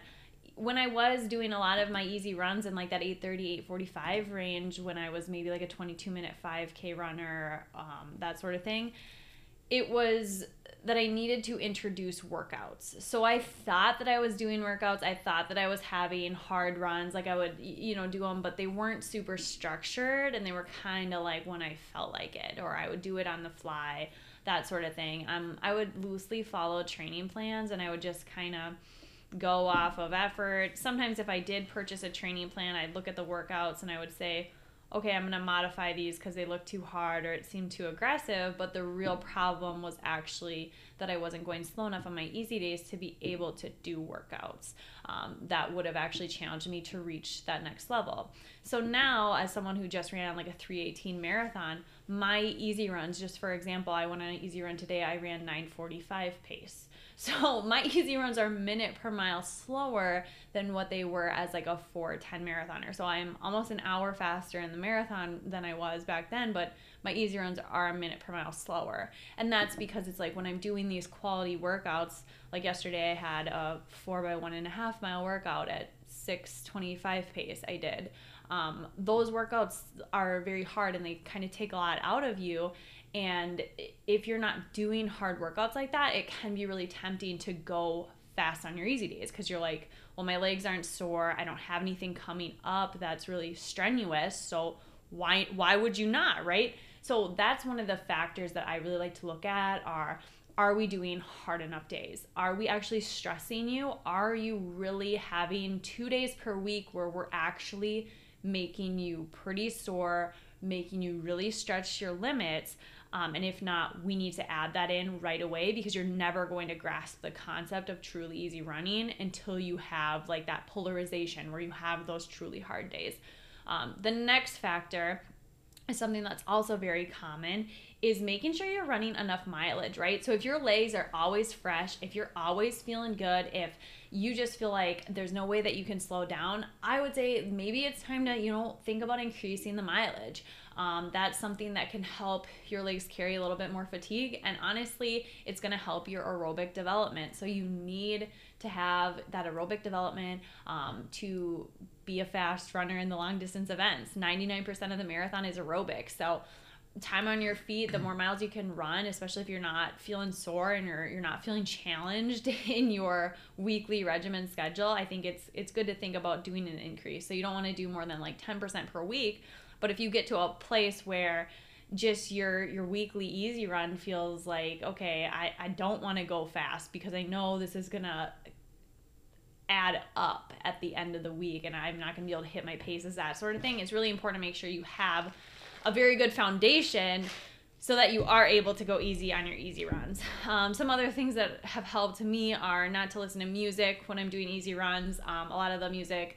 when I was doing a lot of my easy runs in like that 830, 845 range, when I was maybe like a 22 minute 5K runner, um, that sort of thing, it was that I needed to introduce workouts. So I thought that I was doing workouts. I thought that I was having hard runs, like I would, you know, do them, but they weren't super structured and they were kind of like when I felt like it, or I would do it on the fly, that sort of thing. Um, I would loosely follow training plans and I would just kind of go off of effort. Sometimes if I did purchase a training plan, I'd look at the workouts and I would say, okay, I'm going to modify these because they look too hard or it seemed too aggressive. But the real problem was actually that I wasn't going slow enough on my easy days to be able to do workouts um, that would have actually challenged me to reach that next level. So now, as someone who just ran like a 318 marathon, my easy runs, just for example, I went on an easy run today, I ran 945 pace. So my easy runs are minute per mile slower than what they were as like a 410 marathoner. So I'm almost an hour faster in the marathon than I was back then, but my easy runs are a minute per mile slower. And that's because it's like when I'm doing these quality workouts, like yesterday I had a four by one and a half mile workout at 625 pace. I did. Um, those workouts are very hard and they kind of take a lot out of you and if you're not doing hard workouts like that, it can be really tempting to go fast on your easy days because you're like, well, my legs aren't sore. I don't have anything coming up that's really strenuous. So why why would you not, right? So that's one of the factors that I really like to look at are are we doing hard enough days? Are we actually stressing you? Are you really having 2 days per week where we're actually making you pretty sore, making you really stretch your limits? Um, and if not, we need to add that in right away because you're never going to grasp the concept of truly easy running until you have like that polarization where you have those truly hard days. Um, the next factor is something that's also very common is making sure you're running enough mileage, right? So if your legs are always fresh, if you're always feeling good, if you just feel like there's no way that you can slow down, I would say maybe it's time to, you know, think about increasing the mileage. Um, that's something that can help your legs carry a little bit more fatigue. And honestly, it's going to help your aerobic development. So you need to have that aerobic development um, to be a fast runner in the long distance events. 99% of the marathon is aerobic. So time on your feet, the more miles you can run, especially if you're not feeling sore and you're you're not feeling challenged in your weekly regimen schedule, I think it's it's good to think about doing an increase. So you don't want to do more than like 10% per week, but if you get to a place where just your your weekly easy run feels like okay i i don't want to go fast because i know this is gonna add up at the end of the week and i'm not gonna be able to hit my paces that sort of thing it's really important to make sure you have a very good foundation so that you are able to go easy on your easy runs. Um, some other things that have helped me are not to listen to music when I'm doing easy runs. Um, a lot of the music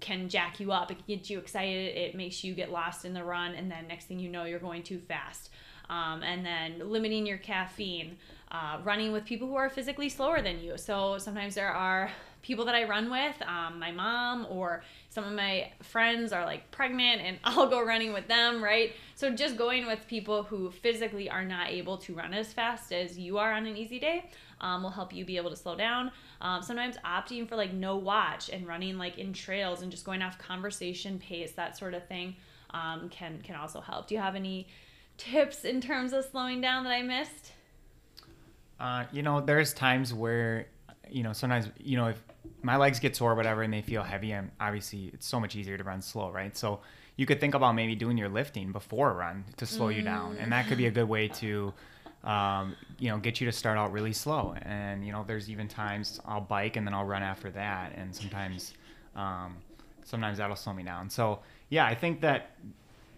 can jack you up. It can get you excited. It makes you get lost in the run, and then next thing you know, you're going too fast. Um, and then limiting your caffeine, uh, running with people who are physically slower than you. So sometimes there are people that I run with, um, my mom or some of my friends are like pregnant and I'll go running with them, right? So just going with people who physically are not able to run as fast as you are on an easy day um, will help you be able to slow down. Um, sometimes opting for like no watch and running like in trails and just going off conversation pace, that sort of thing, um, can can also help. Do you have any tips in terms of slowing down that I missed? Uh, you know, there's times where, you know, sometimes, you know, if my legs get sore or whatever and they feel heavy, I'm obviously it's so much easier to run slow, right? So you could think about maybe doing your lifting before a run to slow mm. you down, and that could be a good way to um, you know, get you to start out really slow. And you know, there's even times I'll bike and then I'll run after that, and sometimes, um, sometimes that'll slow me down. So yeah, I think that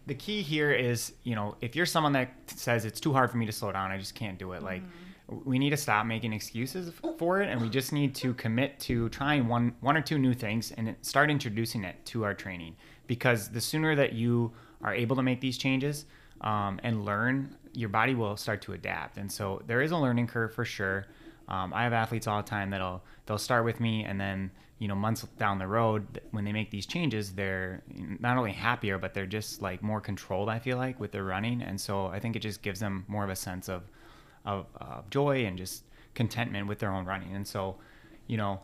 the key here is, you know, if you're someone that says it's too hard for me to slow down, I just can't do it. Like, Mm-hmm. we need to stop making excuses for it, and we just need to commit to trying one, one or two new things and start introducing it to our training. Because the sooner that you are able to make these changes um, and learn, your body will start to adapt. And so there is a learning curve for sure. Um, I have athletes all the time that'll they'll start with me, and then you know months down the road when they make these changes, they're not only happier, but they're just like more controlled. I feel like with their running, and so I think it just gives them more of a sense of of uh, joy and just contentment with their own running. And so, you know,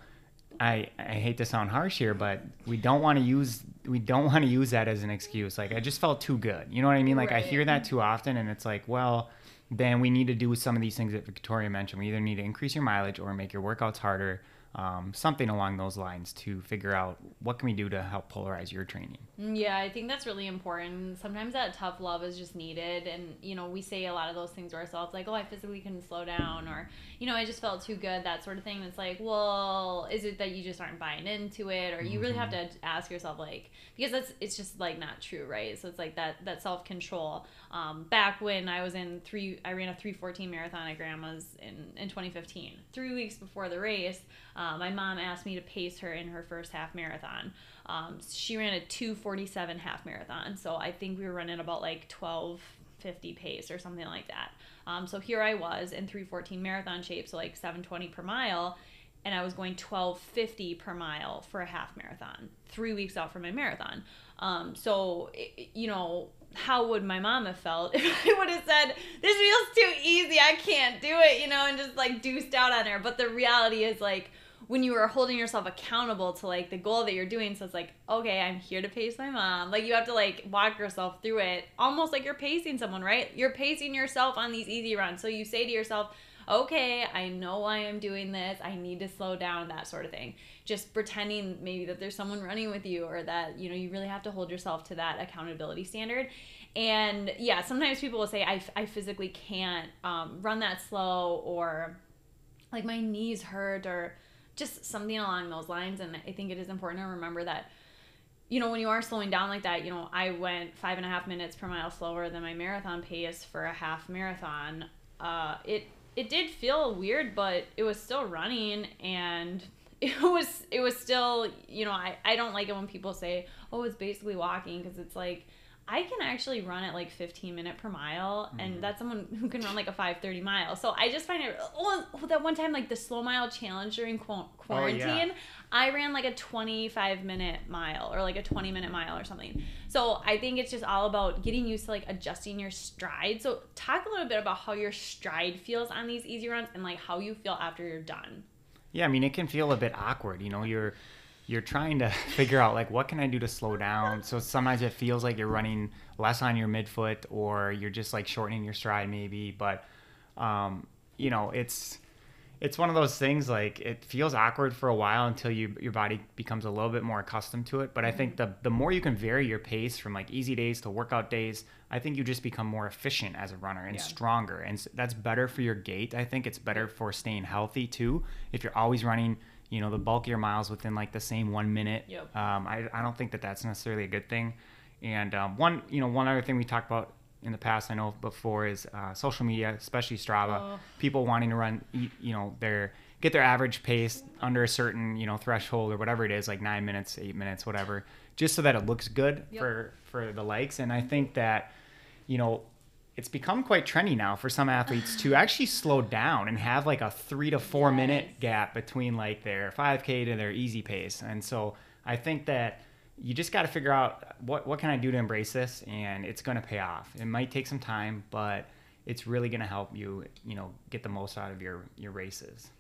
I I hate to sound harsh here, but we don't want to use we don't want to use that as an excuse. Like I just felt too good. You know what I mean? Like I hear that too often, and it's like, well, then we need to do some of these things that Victoria mentioned. We either need to increase your mileage or make your workouts harder, um, something along those lines to figure out what can we do to help polarize your training. Mm, Yeah, I think that's really important. Sometimes that tough love is just needed. And, you know, we say a lot of those things to ourselves, like, oh, I physically couldn't slow down, or, you know, I just felt too good, that sort of thing. It's like, well, is it that you just aren't buying into it? Or you really have to ask yourself, like, because that's, it's just like not true, right? So it's like that, that self control. Um, back when I was in three, I ran a 314 marathon at grandma's in, in 2015. Three weeks before the race, uh, my mom asked me to pace her in her first half marathon. Um, she ran a 247 half marathon. So I think we were running about like 1250 pace or something like that. Um, so here I was in 314 marathon shape, so like 720 per mile. And I was going 1250 per mile for a half marathon, three weeks out from my marathon. Um, so, i- you know, how would my mom have felt if I would have said, This feels too easy, I can't do it, you know, and just like deuced out on her? But the reality is, like, when you are holding yourself accountable to like the goal that you're doing so it's like okay i'm here to pace my mom like you have to like walk yourself through it almost like you're pacing someone right you're pacing yourself on these easy runs so you say to yourself okay i know why i'm doing this i need to slow down that sort of thing. Just pretending maybe that there's someone running with you or that you know you really have to hold yourself to that accountability standard. And yeah sometimes people will say i, I physically can't um, run that slow or like my knees hurt or just something along those lines. And i think it is important to remember that you know when you are slowing down like that you know i went five and a half minutes per mile slower than my marathon pace for a half marathon. Uh, it it did feel weird but it was still running and it was it was still you know i, I don't like it when people say oh it's basically walking because it's like I can actually run at like 15 minute per mile, and mm-hmm. that's someone who can run like a 5:30 mile. So I just find it. Oh, oh, that one time, like the slow mile challenge during qu- oh, quarantine, I ran like a 25 minute mile or like a 20 minute mile or something. So I think it's just all about getting used to like adjusting your stride. So talk a little bit about how your stride feels on these easy runs and like how you feel after you're done. Yeah, I mean it can feel a bit awkward. You know, you're you're trying to figure out like what can I do to slow down. So sometimes it feels like you're running less on your midfoot or you're just like shortening your stride maybe. But um, you know, it's it's one of those things like it feels awkward for a while until you your body becomes a little bit more accustomed to it. But I think the the more you can vary your pace from like easy days to workout days, I think you just become more efficient as a runner and Yeah. stronger, and that's better for your gait. I think it's better for staying healthy too. If you're always running, you know, the bulkier miles within like the same one minute, Yep. um, I I don't think that that's necessarily a good thing. And um, one you know one other thing we talked about in the past I know before is uh, social media, especially Strava. Oh. People wanting to run, you know, their get their average pace under a certain you know threshold or whatever it is, like nine minutes, eight minutes, whatever, just so that it looks good Yep. for for the likes. And I think that you know it's become quite trendy now for some athletes to actually slow down and have like a three to four minute gap between like their 5k to their easy pace and so i think that you just got to figure out what, what can i do to embrace this and it's going to pay off it might take some time but it's really going to help you you know get the most out of your your races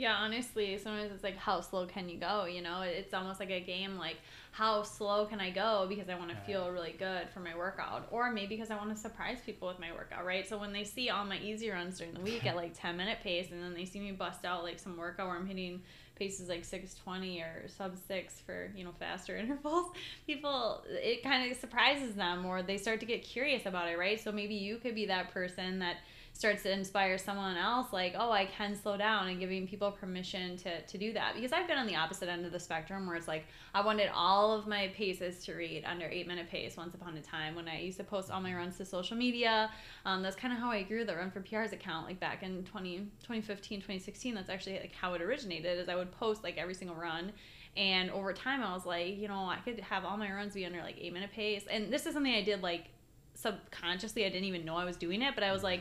Yeah, honestly, sometimes it's like, how slow can you go? You know, it's almost like a game like, how slow can I go because I want to feel really good for my workout, or maybe because I want to surprise people with my workout, right? So when they see all my easy runs during the week at like 10 minute pace, and then they see me bust out like some workout where I'm hitting paces like 620 or sub six for, you know, faster intervals, people, it kind of surprises them or they start to get curious about it, right? So maybe you could be that person that starts to inspire someone else like oh i can slow down and giving people permission to, to do that. Because i've been on the opposite end of the spectrum where it's like i wanted all of my paces to read under eight minute pace once upon a time when i used to post all my runs to social media. Um, that's kind of how i grew the run for prs account like back in 20, 2015 2016 that's actually like how it originated is i would post like every single run. And over time i was like you know i could have all my runs be under like eight minute pace. And this is something i did like subconsciously. I didn't even know i was doing it but i was like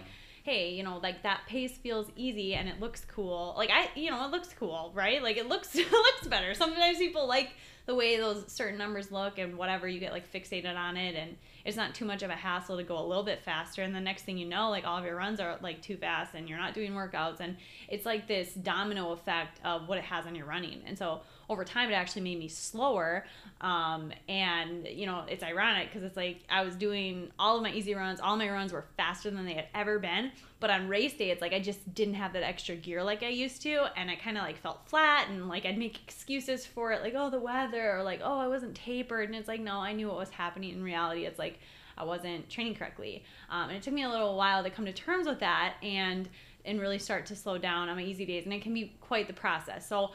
hey, you know, like that pace feels easy and it looks cool. Like I, you know, it looks cool, right? Like it looks it looks better. Sometimes people like the way those certain numbers look and whatever you get like fixated on it and it's not too much of a hassle to go a little bit faster and the next thing you know like all of your runs are like too fast and you're not doing workouts and it's like this domino effect of what it has on your running and so over time it actually made me slower. Um, and you know it's ironic because it's like i was doing all of my easy runs all my runs were faster than they had ever been. But on race day it's like i just didn't have that extra gear like i used to. And i kind of like felt flat and like i'd make excuses for it like oh the weather or like oh i wasn't tapered. And it's like no i knew what was happening in reality. It's like i wasn't training correctly. Um, and it took me a little while to come to terms with that and and really start to slow down on my easy days. And it can be quite the process. So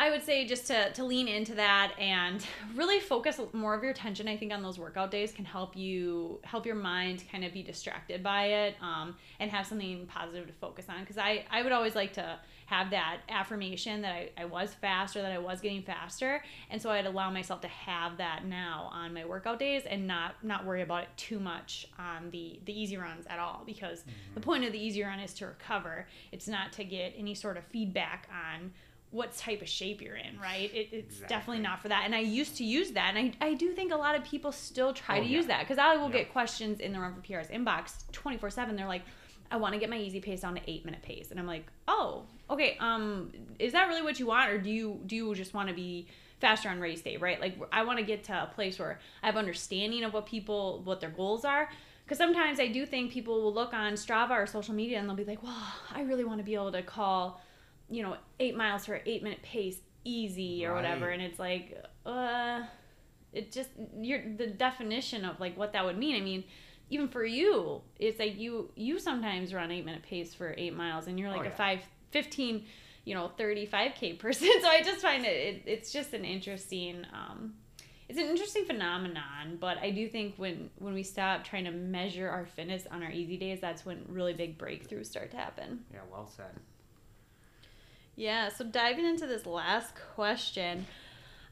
I would say just to, to lean into that and really focus more of your attention. I think on those workout days can help you help your mind kind of be distracted by it um, and have something positive to focus on. Because I, I would always like to have that affirmation that I, I was faster, that I was getting faster. And so I'd allow myself to have that now on my workout days and not not worry about it too much on the, the easy runs at all. Because mm-hmm. the point of the easy run is to recover. It's not to get any sort of feedback on what type of shape you're in, right? It, it's exactly. definitely not for that. And I used to use that. And I, I do think a lot of people still try oh, to yeah. use that because I will get questions in the Run for PR's inbox 24 7. They're like, I want to get my easy pace down to eight minute pace. And I'm like, oh, okay. Um, is that really what you want? Or do you, do you just want to be faster on race day, right? Like I want to get to a place where I have understanding of what people, what their goals are. Because sometimes I do think people will look on Strava or social media and they'll be like, well, I really want to be able to call you know, eight miles for eight minute pace easy or right. whatever. And it's like, uh, it just, you're the definition of like what that would mean. I mean, even for you, it's like you, you sometimes run eight minute pace for eight miles and you're like oh, yeah. a five, 15, you know, 35K person. So I just find it, it it's just an interesting, um, it's an interesting phenomenon, but I do think when when we stop trying to measure our fitness on our easy days, that's when really big breakthroughs start to happen. Yeah, well said. Yeah, so diving into this last question,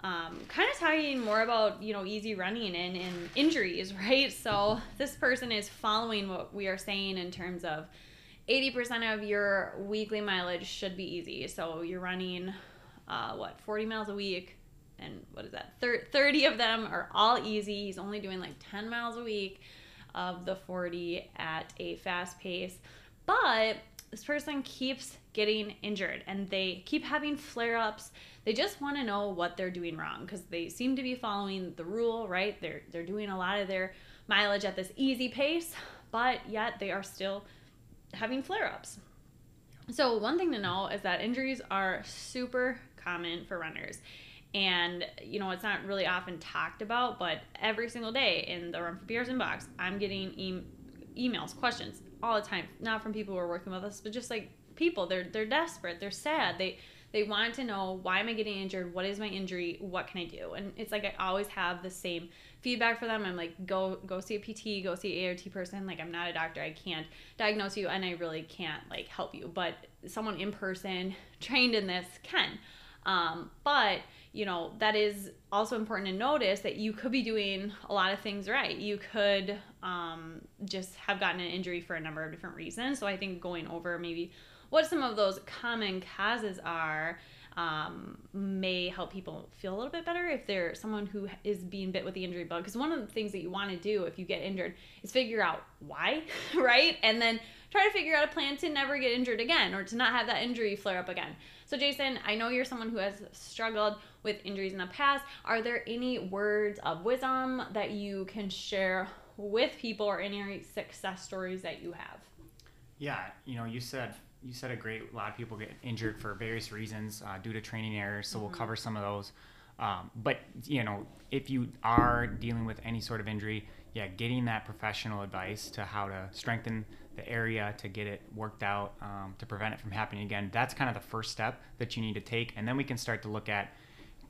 um, kind of talking more about you know easy running and, and injuries, right? So this person is following what we are saying in terms of 80% of your weekly mileage should be easy. So you're running uh, what 40 miles a week, and what is that? 30 of them are all easy. He's only doing like 10 miles a week of the 40 at a fast pace, but this person keeps getting injured and they keep having flare ups. They just want to know what they're doing wrong because they seem to be following the rule, right? They're, they're doing a lot of their mileage at this easy pace, but yet they are still having flare ups. So, one thing to know is that injuries are super common for runners. And, you know, it's not really often talked about, but every single day in the Run for PRs inbox, I'm getting e- emails, questions all the time, not from people who are working with us, but just like people. They're they're desperate. They're sad. They they want to know why am I getting injured? What is my injury? What can I do? And it's like I always have the same feedback for them. I'm like, go go see a PT, go see a ART person. Like I'm not a doctor. I can't diagnose you and I really can't like help you. But someone in person trained in this can. Um, but you know that is also important to notice that you could be doing a lot of things right you could um, just have gotten an injury for a number of different reasons so i think going over maybe what some of those common causes are um, may help people feel a little bit better if they're someone who is being bit with the injury bug. Because one of the things that you want to do if you get injured is figure out why, right? And then try to figure out a plan to never get injured again or to not have that injury flare up again. So, Jason, I know you're someone who has struggled with injuries in the past. Are there any words of wisdom that you can share with people or any success stories that you have? Yeah, you know, you said you said a great. A lot of people get injured for various reasons uh, due to training errors. So mm-hmm. we'll cover some of those. Um, but you know, if you are dealing with any sort of injury, yeah, getting that professional advice to how to strengthen the area to get it worked out um, to prevent it from happening again. That's kind of the first step that you need to take, and then we can start to look at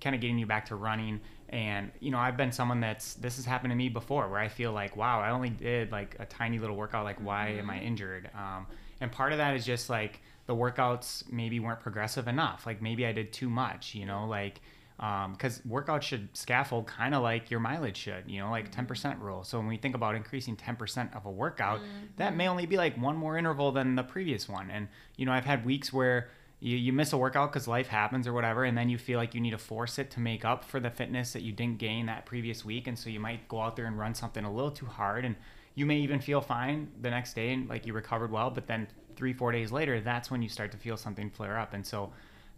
kind of getting you back to running. And you know, I've been someone that's this has happened to me before, where I feel like, wow, I only did like a tiny little workout. Like, why am I mm-hmm. injured? Um, and part of that is just like the workouts maybe weren't progressive enough. Like maybe I did too much. You know, like because um, workouts should scaffold kind of like your mileage should, you know, like 10% mm-hmm. rule. So when we think about increasing 10% of a workout, mm-hmm. that may only be like one more interval than the previous one. And, you know, I've had weeks where you, you miss a workout because life happens or whatever, and then you feel like you need to force it to make up for the fitness that you didn't gain that previous week. And so you might go out there and run something a little too hard. And you may even feel fine the next day and like you recovered well, but then three, four days later, that's when you start to feel something flare up. And so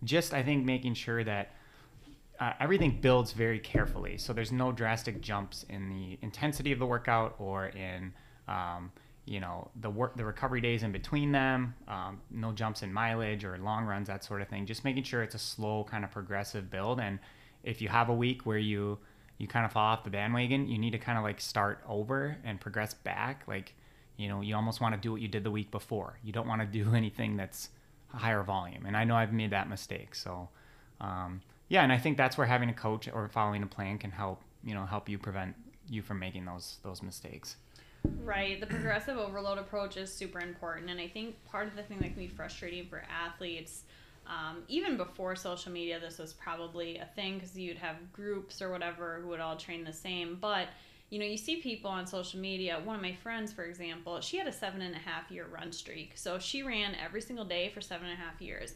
just, I think, making sure that uh, everything builds very carefully. So there's no drastic jumps in the intensity of the workout or in um, you know the work the recovery days in between them. Um, no jumps in mileage or long runs that sort of thing. Just making sure it's a slow kind of progressive build. And if you have a week where you you kind of fall off the bandwagon, you need to kind of like start over and progress back. Like you know you almost want to do what you did the week before. You don't want to do anything that's higher volume. And I know I've made that mistake. So um, yeah, and I think that's where having a coach or following a plan can help, you know, help you prevent you from making those those mistakes. Right. The progressive overload approach is super important. And I think part of the thing that can be frustrating for athletes, um, even before social media, this was probably a thing because you'd have groups or whatever who would all train the same. But, you know, you see people on social media. One of my friends, for example, she had a seven and a half year run streak. So she ran every single day for seven and a half years.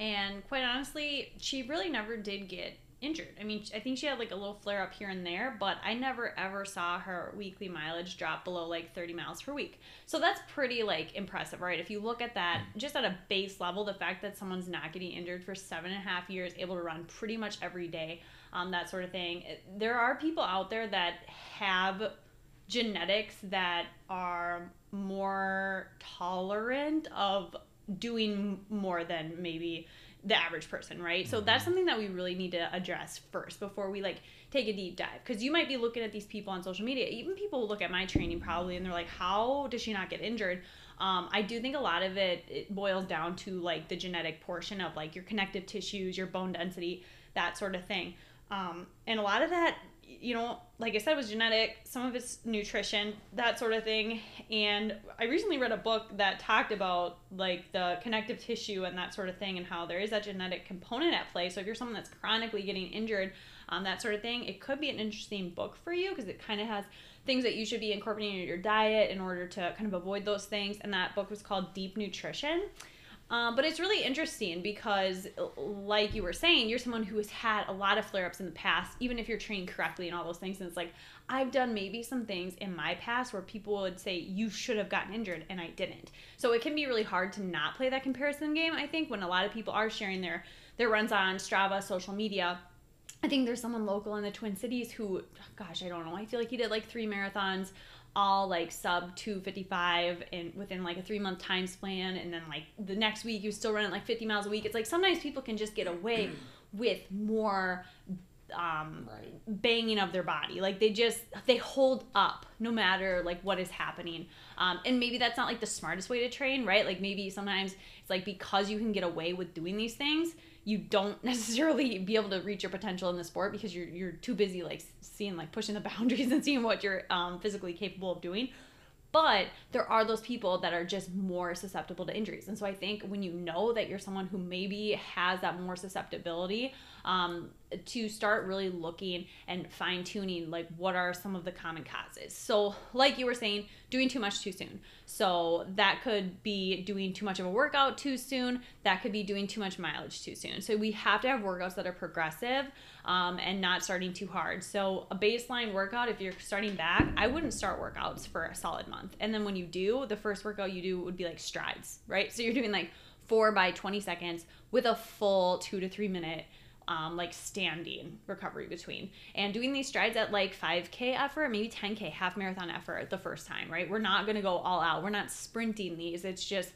And quite honestly, she really never did get injured. I mean, I think she had like a little flare up here and there, but I never ever saw her weekly mileage drop below like 30 miles per week. So that's pretty like impressive, right? If you look at that just at a base level, the fact that someone's not getting injured for seven and a half years, able to run pretty much every day, um, that sort of thing. There are people out there that have genetics that are more tolerant of doing more than maybe the average person, right? So that's mm-hmm. something that we really need to address first before we like take a deep dive. Because you might be looking at these people on social media. Even people look at my training probably and they're like, "How does she not get injured?" Um, I do think a lot of it, it boils down to like the genetic portion of like your connective tissues, your bone density, that sort of thing. Um, and a lot of that you know, like I said, was genetic, some of it's nutrition, that sort of thing. And I recently read a book that talked about like the connective tissue and that sort of thing, and how there is that genetic component at play. So if you're someone that's chronically getting injured, um, that sort of thing, it could be an interesting book for you because it kind of has things that you should be incorporating in your diet in order to kind of avoid those things. And that book was called Deep Nutrition. Um, but it's really interesting because, like you were saying, you're someone who has had a lot of flare ups in the past, even if you're trained correctly and all those things. And it's like, I've done maybe some things in my past where people would say, you should have gotten injured, and I didn't. So it can be really hard to not play that comparison game, I think, when a lot of people are sharing their, their runs on Strava, social media. I think there's someone local in the Twin Cities who, gosh, I don't know. I feel like he did like three marathons all like sub 255 and within like a three month time span and then like the next week you still running like 50 miles a week. It's like sometimes people can just get away with more um, right. banging of their body. Like they just they hold up no matter like what is happening. Um, and maybe that's not like the smartest way to train right? Like maybe sometimes it's like because you can get away with doing these things you don't necessarily be able to reach your potential in the sport because you're you're too busy like seeing like pushing the boundaries and seeing what you're um, physically capable of doing but there are those people that are just more susceptible to injuries and so i think when you know that you're someone who maybe has that more susceptibility um, to start really looking and fine tuning like what are some of the common causes. So, like you were saying, doing too much too soon. So, that could be doing too much of a workout too soon. That could be doing too much mileage too soon. So, we have to have workouts that are progressive um, and not starting too hard. So, a baseline workout, if you're starting back, I wouldn't start workouts for a solid month. And then when you do, the first workout you do would be like strides, right? So, you're doing like four by 20 seconds with a full two to three minute um, like standing recovery between and doing these strides at like 5k effort maybe 10k half marathon effort the first time right we're not going to go all out we're not sprinting these it's just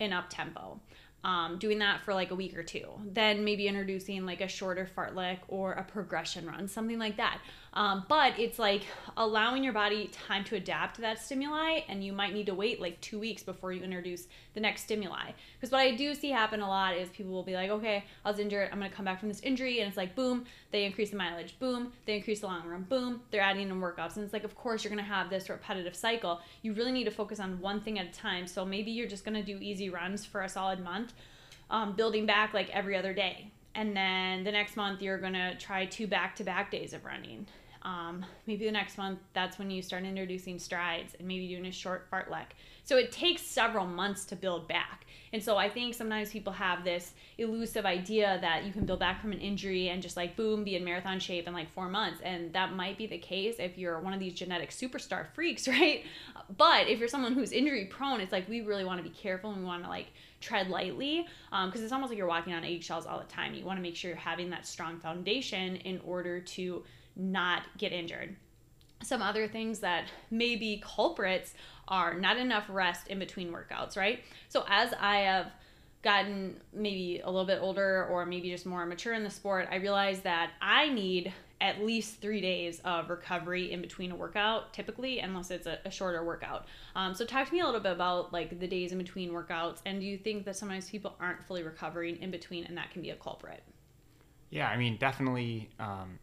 an up tempo um, doing that for like a week or two. Then maybe introducing like a shorter fartlek or a progression run something like that Um, but it's like allowing your body time to adapt to that stimuli, and you might need to wait like two weeks before you introduce the next stimuli. Because what I do see happen a lot is people will be like, okay, I was injured, I'm gonna come back from this injury, and it's like, boom, they increase the mileage, boom, they increase the long run, boom, they're adding in workouts. And it's like, of course, you're gonna have this repetitive cycle. You really need to focus on one thing at a time. So maybe you're just gonna do easy runs for a solid month, um, building back like every other day. And then the next month, you're gonna try two back to back days of running um, maybe the next month, that's when you start introducing strides and maybe doing a short fartlek. So it takes several months to build back. And so I think sometimes people have this elusive idea that you can build back from an injury and just like boom, be in marathon shape in like four months. And that might be the case if you're one of these genetic superstar freaks, right? But if you're someone who's injury prone, it's like we really want to be careful and we want to like tread lightly because um, it's almost like you're walking on eggshells all the time. You want to make sure you're having that strong foundation in order to not get injured. Some other things that may be culprits are not enough rest in between workouts, right? So as I have gotten maybe a little bit older or maybe just more mature in the sport, I realized that I need at least three days of recovery in between a workout, typically, unless it's a, a shorter workout. Um, so, talk to me a little bit about like the days in between workouts, and do you think that sometimes people aren't fully recovering in between, and that can be a culprit? Yeah, I mean, definitely. Um,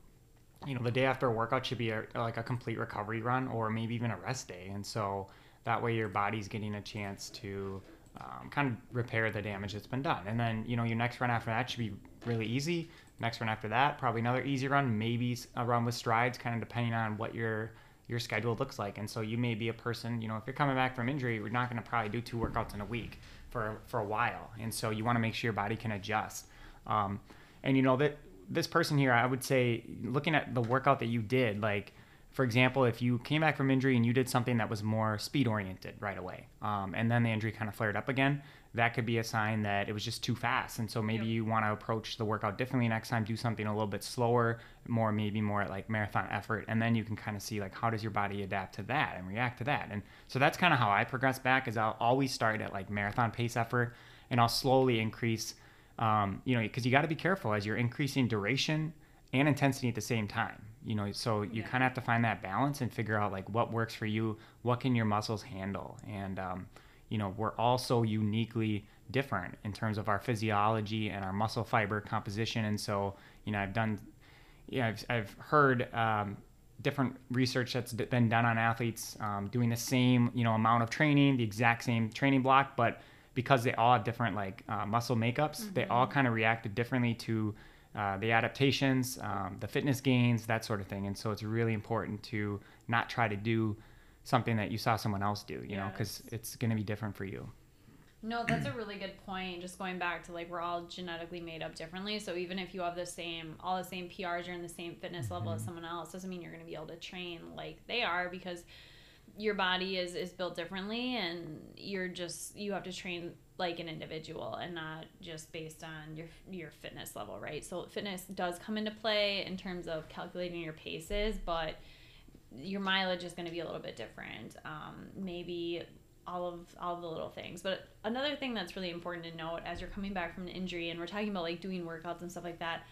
you know, the day after a workout should be a, like a complete recovery run, or maybe even a rest day, and so that way your body's getting a chance to um, kind of repair the damage that's been done. And then, you know, your next run after that should be really easy. Next run after that, probably another easy run, maybe a run with strides, kind of depending on what your your schedule looks like. And so you may be a person, you know, if you're coming back from injury, we're not going to probably do two workouts in a week for for a while. And so you want to make sure your body can adjust. Um, and you know that this person here, I would say, looking at the workout that you did, like for example, if you came back from injury and you did something that was more speed oriented right away, um, and then the injury kind of flared up again, that could be a sign that it was just too fast. And so maybe yep. you want to approach the workout differently next time, do something a little bit slower, more maybe more at like marathon effort, and then you can kind of see like how does your body adapt to that and react to that. And so that's kind of how I progress back. Is I'll always start at like marathon pace effort, and I'll slowly increase. Um, you know, because you got to be careful as you're increasing duration and intensity at the same time you know so you yeah. kind of have to find that balance and figure out like what works for you what can your muscles handle and um, you know we're all so uniquely different in terms of our physiology and our muscle fiber composition and so you know i've done yeah i've, I've heard um, different research that's been done on athletes um, doing the same you know amount of training the exact same training block but because they all have different like uh, muscle makeups mm-hmm. they all kind of reacted differently to uh, the adaptations, um, the fitness gains, that sort of thing. And so it's really important to not try to do something that you saw someone else do, you yes. know, because it's going to be different for you. No, that's a really good point. Just going back to like we're all genetically made up differently. So even if you have the same all the same PRs, you're in the same fitness mm-hmm. level as mm-hmm. someone else, doesn't mean you're going to be able to train like they are because your body is is built differently and you're just you have to train like an individual and not just based on your your fitness level, right? So fitness does come into play in terms of calculating your paces, but your mileage is going to be a little bit different. Um, maybe all of all of the little things. But another thing that's really important to note as you're coming back from an injury and we're talking about like doing workouts and stuff like that,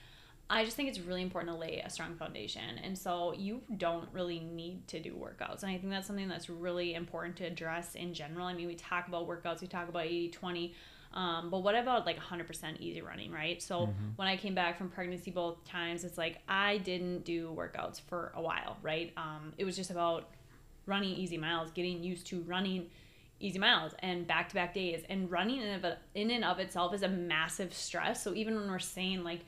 I just think it's really important to lay a strong foundation. And so you don't really need to do workouts. And I think that's something that's really important to address in general. I mean, we talk about workouts, we talk about 80 20. Um, but what about like 100% easy running, right? So mm-hmm. when I came back from pregnancy both times, it's like I didn't do workouts for a while, right? Um, it was just about running easy miles, getting used to running easy miles and back to back days. And running in, of, in and of itself is a massive stress. So even when we're saying like,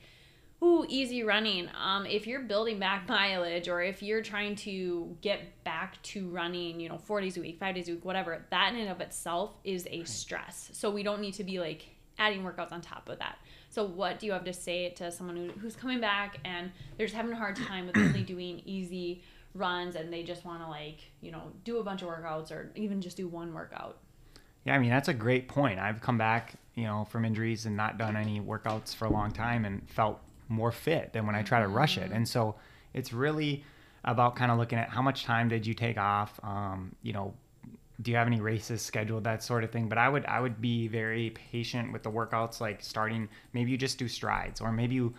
ooh, easy running. Um, if you're building back mileage or if you're trying to get back to running, you know, four days a week, five days a week, whatever, that in and of itself is a stress. So we don't need to be like adding workouts on top of that. So what do you have to say to someone who, who's coming back and they're just having a hard time with only doing easy runs and they just want to like, you know, do a bunch of workouts or even just do one workout? Yeah, I mean that's a great point. I've come back, you know, from injuries and not done any workouts for a long time and felt more fit than when I try to rush it. And so it's really about kind of looking at how much time did you take off? Um, you know, do you have any races scheduled, that sort of thing. But I would I would be very patient with the workouts, like starting maybe you just do strides, or maybe you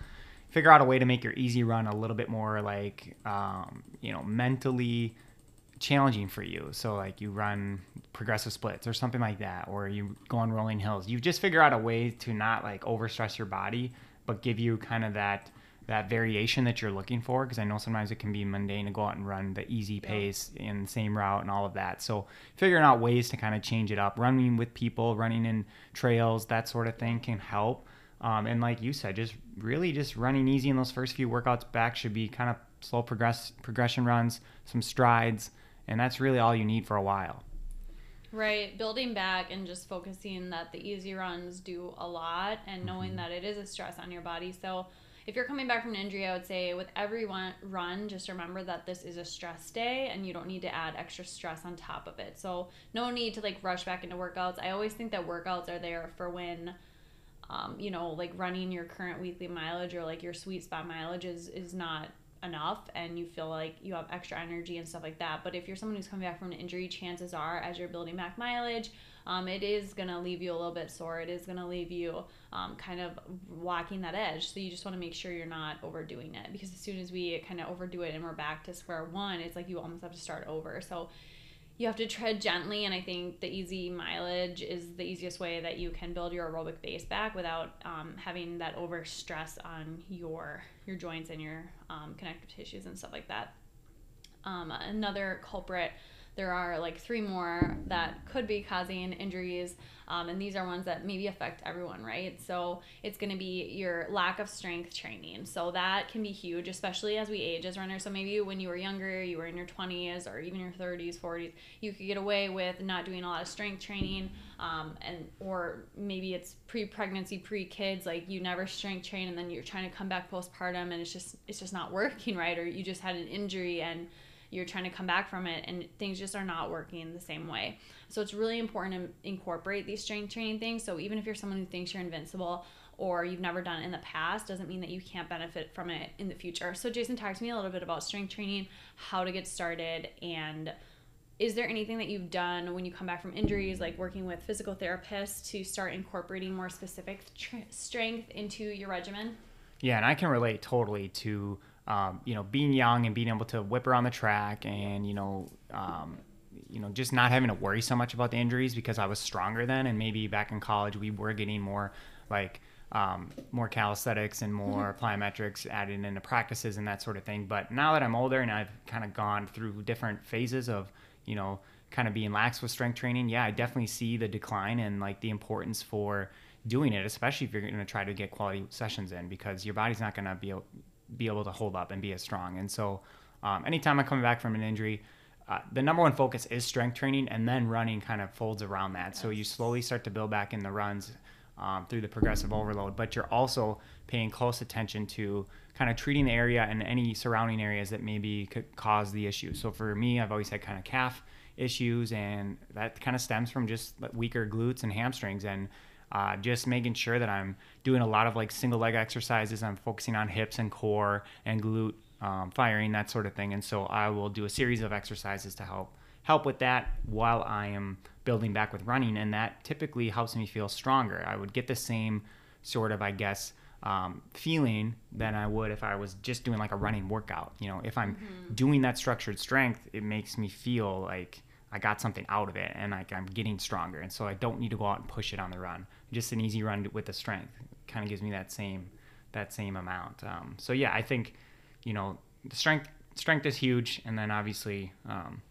figure out a way to make your easy run a little bit more like um, you know mentally challenging for you. So like you run progressive splits or something like that, or you go on rolling hills. You just figure out a way to not like overstress your body, but give you kind of that that variation that you're looking for. Because I know sometimes it can be mundane to go out and run the easy pace in the same route and all of that. So figuring out ways to kind of change it up, running with people, running in trails, that sort of thing can help. Um, and like you said, just really just running easy in those first few workouts back should be kind of slow progress progression runs, some strides, and that's really all you need for a while. Right, building back and just focusing that the easy runs do a lot and knowing mm-hmm. that it is a stress on your body. So, if you're coming back from an injury, I would say with every one run, just remember that this is a stress day and you don't need to add extra stress on top of it. So, no need to like rush back into workouts. I always think that workouts are there for when um, you know, like running your current weekly mileage or like your sweet spot mileage is is not enough and you feel like you have extra energy and stuff like that. But if you're someone who's coming back from an injury, chances are as you're building back mileage, um, it is going to leave you a little bit sore. It is going to leave you um, kind of walking that edge. So you just want to make sure you're not overdoing it because as soon as we kind of overdo it and we're back to square one, it's like you almost have to start over. So you have to tread gently and i think the easy mileage is the easiest way that you can build your aerobic base back without um, having that over stress on your your joints and your um, connective tissues and stuff like that. Um, another culprit there are like three more that could be causing injuries um, and these are ones that maybe affect everyone right? So it's going to be your lack of strength training. So that can be huge especially as we age as runners. So maybe when you were younger you were in your 20s or even your 30s 40s you could get away with not doing a lot of strength training um, and or maybe it's pre-pregnancy pre-kids like you never strength train and then you're trying to come back postpartum and it's just it's just not working right? Or you just had an injury and you're trying to come back from it and things just are not working the same way. So it's really important to incorporate these strength training things. So even if you're someone who thinks you're invincible or you've never done it in the past, doesn't mean that you can't benefit from it in the future. So Jason, talk to me a little bit about strength training, how to get started, and is there anything that you've done when you come back from injuries, like working with physical therapists, to start incorporating more specific tr- strength into your regimen? Yeah, and I can relate totally to um, you know, being young and being able to whip around the track and, you know, um, you know, just not having to worry so much about the injuries because I was stronger then. And maybe back in college, we were getting more like, um, more calisthenics and more mm-hmm. plyometrics added into practices and that sort of thing. But now that I'm older and I've kind of gone through different phases of, you know, kind of being lax with strength training, yeah, I definitely see the decline and like the importance for doing it, especially if you're going to try to get quality sessions in because your body's not going to be able, be able to hold up and be as strong. And so, um, anytime I'm coming back from an injury, uh, the number one focus is strength training, and then running kind of folds around that. So you slowly start to build back in the runs um, through the progressive overload, but you're also paying close attention to kind of treating the area and any surrounding areas that maybe could cause the issue. So for me, I've always had kind of calf issues, and that kind of stems from just weaker glutes and hamstrings. And uh, just making sure that I'm doing a lot of like single leg exercises. I'm focusing on hips and core and glute um, firing, that sort of thing. And so I will do a series of exercises to help help with that while I am building back with running, and that typically helps me feel stronger. I would get the same sort of, I guess, um, feeling than I would if I was just doing like a running workout. You know, if I'm mm-hmm. doing that structured strength, it makes me feel like I got something out of it and like I'm getting stronger. And so I don't need to go out and push it on the run just an easy run with the strength kind of gives me that same that same amount. Um, so yeah, I think you know the strength strength is huge, and then obviously um,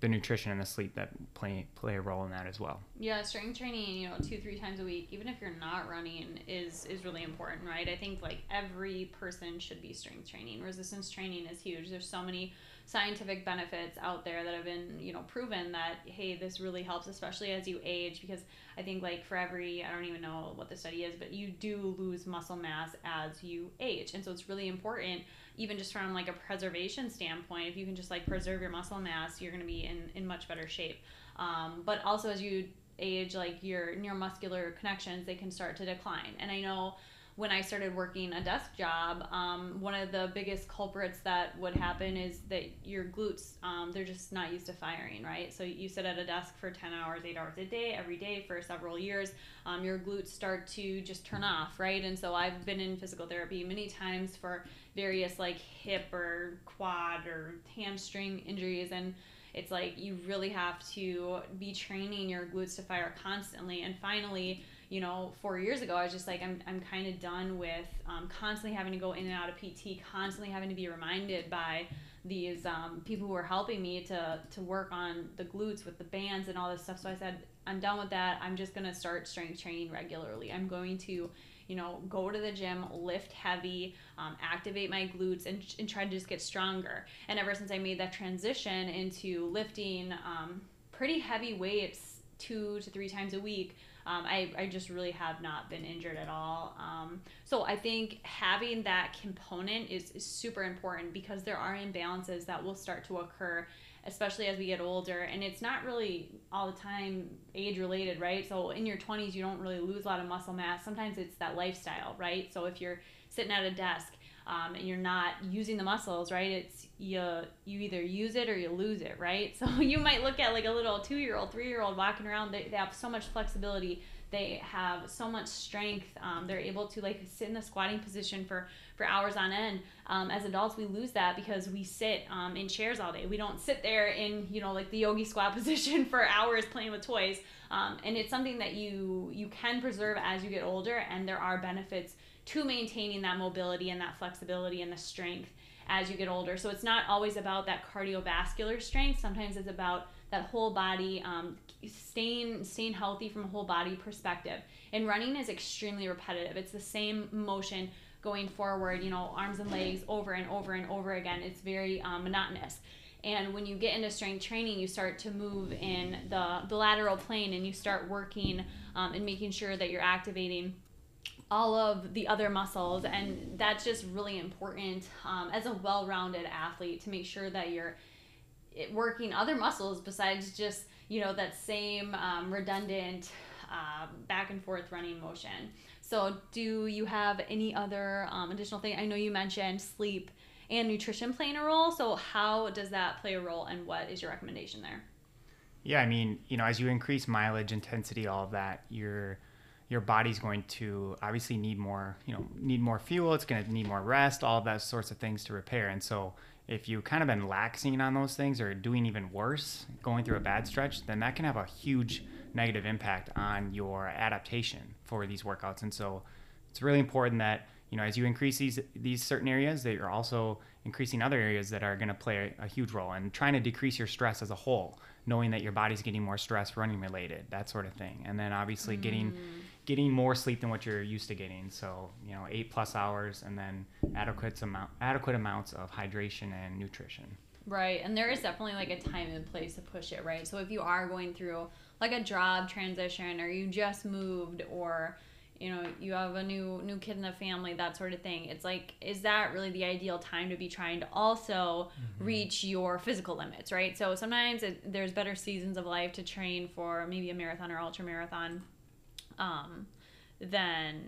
the nutrition and the sleep that play play a role in that as well. Yeah, strength training, you know, two three times a week, even if you're not running, is is really important, right? I think like every person should be strength training. Resistance training is huge. There's so many scientific benefits out there that have been you know proven that hey this really helps especially as you age because i think like for every i don't even know what the study is but you do lose muscle mass as you age. And so it's really important even just from like a preservation standpoint if you can just like preserve your muscle mass you're going to be in in much better shape. Um, but also as you age like your neuromuscular connections they can start to decline. And i know when I started working a desk job, um, one of the biggest culprits that would happen is that your glutes, um, they're just not used to firing, right? So you sit at a desk for 10 hours, 8 hours a day, every day for several years, um, your glutes start to just turn off, right? And so I've been in physical therapy many times for various like hip or quad or hamstring injuries and it's like you really have to be training your glutes to fire constantly and finally you know, four years ago, I was just like, I'm, I'm kind of done with um, constantly having to go in and out of PT, constantly having to be reminded by these um, people who are helping me to, to work on the glutes with the bands and all this stuff. So I said, I'm done with that. I'm just going to start strength training regularly. I'm going to, you know, go to the gym, lift heavy, um, activate my glutes, and, and try to just get stronger. And ever since I made that transition into lifting um, pretty heavy weights two to three times a week, um, I, I just really have not been injured at all. Um, so I think having that component is, is super important because there are imbalances that will start to occur, especially as we get older. And it's not really all the time age related, right? So in your 20s, you don't really lose a lot of muscle mass. Sometimes it's that lifestyle, right? So if you're sitting at a desk, um, and you're not using the muscles, right? It's you you either use it or you lose it, right? So you might look at like a little two year old, three year old walking around. They, they have so much flexibility. They have so much strength. Um, they're able to like sit in the squatting position for for hours on end. Um, as adults, we lose that because we sit um, in chairs all day. We don't sit there in you know like the yogi squat position for hours playing with toys. Um, and it's something that you you can preserve as you get older, and there are benefits to maintaining that mobility and that flexibility and the strength as you get older. So it's not always about that cardiovascular strength. Sometimes it's about that whole body um, staying staying healthy from a whole body perspective. And running is extremely repetitive. It's the same motion going forward. You know, arms and legs over and over and over again. It's very um, monotonous. And when you get into strength training, you start to move in the, the lateral plane and you start working um, and making sure that you're activating all of the other muscles and that's just really important um, as a well-rounded athlete to make sure that you're working other muscles besides just you know that same um, redundant uh, back and forth running motion. So do you have any other um, additional thing? I know you mentioned sleep and nutrition playing a role. So how does that play a role and what is your recommendation there? Yeah i mean you know as you increase mileage intensity all of that you're your body's going to obviously need more, you know, need more fuel. It's going to need more rest, all of that sorts of things to repair. And so, if you've kind of been laxing on those things or doing even worse, going through a bad stretch, then that can have a huge negative impact on your adaptation for these workouts. And so, it's really important that you know as you increase these these certain areas, that you're also increasing other areas that are going to play a, a huge role and trying to decrease your stress as a whole knowing that your body's getting more stress running related that sort of thing and then obviously mm. getting getting more sleep than what you're used to getting. So you know eight plus hours and then adequate amount adequate amounts of hydration and nutrition. Right and there is definitely like a time and place to push it right? So if you are going through like a job transition or you just moved or you know you have a new new kid in the family that sort of thing it's like is that really the ideal time to be trying to also mm-hmm. reach your physical limits right? So sometimes it, there's better seasons of life to train for maybe a marathon or ultra marathon um, than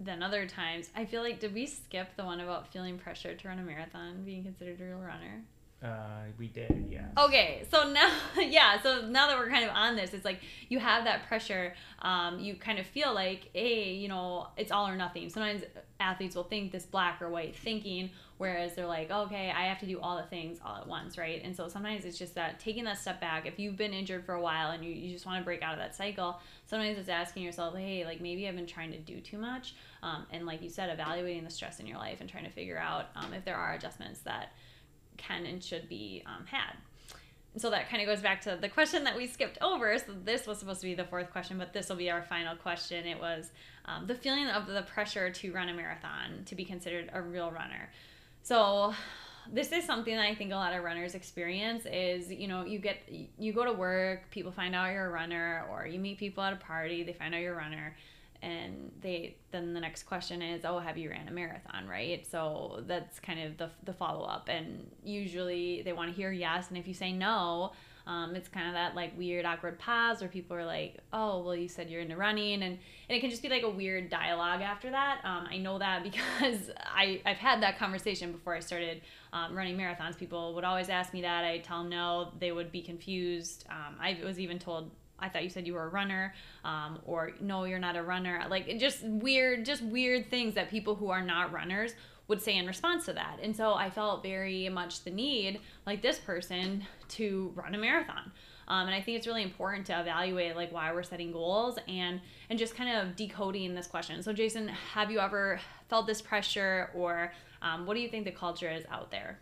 than other times i feel like did we skip the one about feeling pressure to run a marathon being considered a real runner uh, we did, yeah. Okay, so now, yeah, so now that we're kind of on this, it's like you have that pressure. Um, you kind of feel like, hey, you know, it's all or nothing. Sometimes athletes will think this black or white thinking, whereas they're like, okay, I have to do all the things all at once, right? And so sometimes it's just that taking that step back. If you've been injured for a while and you, you just want to break out of that cycle, sometimes it's asking yourself, hey, like maybe I've been trying to do too much. Um, and like you said, evaluating the stress in your life and trying to figure out um, if there are adjustments that can and should be um, had. And so that kind of goes back to the question that we skipped over. So this was supposed to be the fourth question, but this will be our final question. It was um, the feeling of the pressure to run a marathon, to be considered a real runner. So this is something that I think a lot of runners experience is, you know, you get you go to work, people find out you're a runner, or you meet people at a party, they find out you're a runner and they then the next question is oh have you ran a marathon right so that's kind of the, the follow-up and usually they want to hear yes and if you say no Um, it's kind of that like weird, awkward pause where people are like, "Oh, well, you said you're into running," and and it can just be like a weird dialogue after that. Um, I know that because I I've had that conversation before I started um, running marathons. People would always ask me that. I tell them no. They would be confused. Um, I was even told I thought you said you were a runner, um, or no, you're not a runner. Like just weird, just weird things that people who are not runners would say in response to that. And so I felt very much the need, like this person, to run a marathon. Um, and I think it's really important to evaluate like why we're setting goals and and just kind of decoding this question. So Jason, have you ever felt this pressure, or um, what do you think the culture is out there?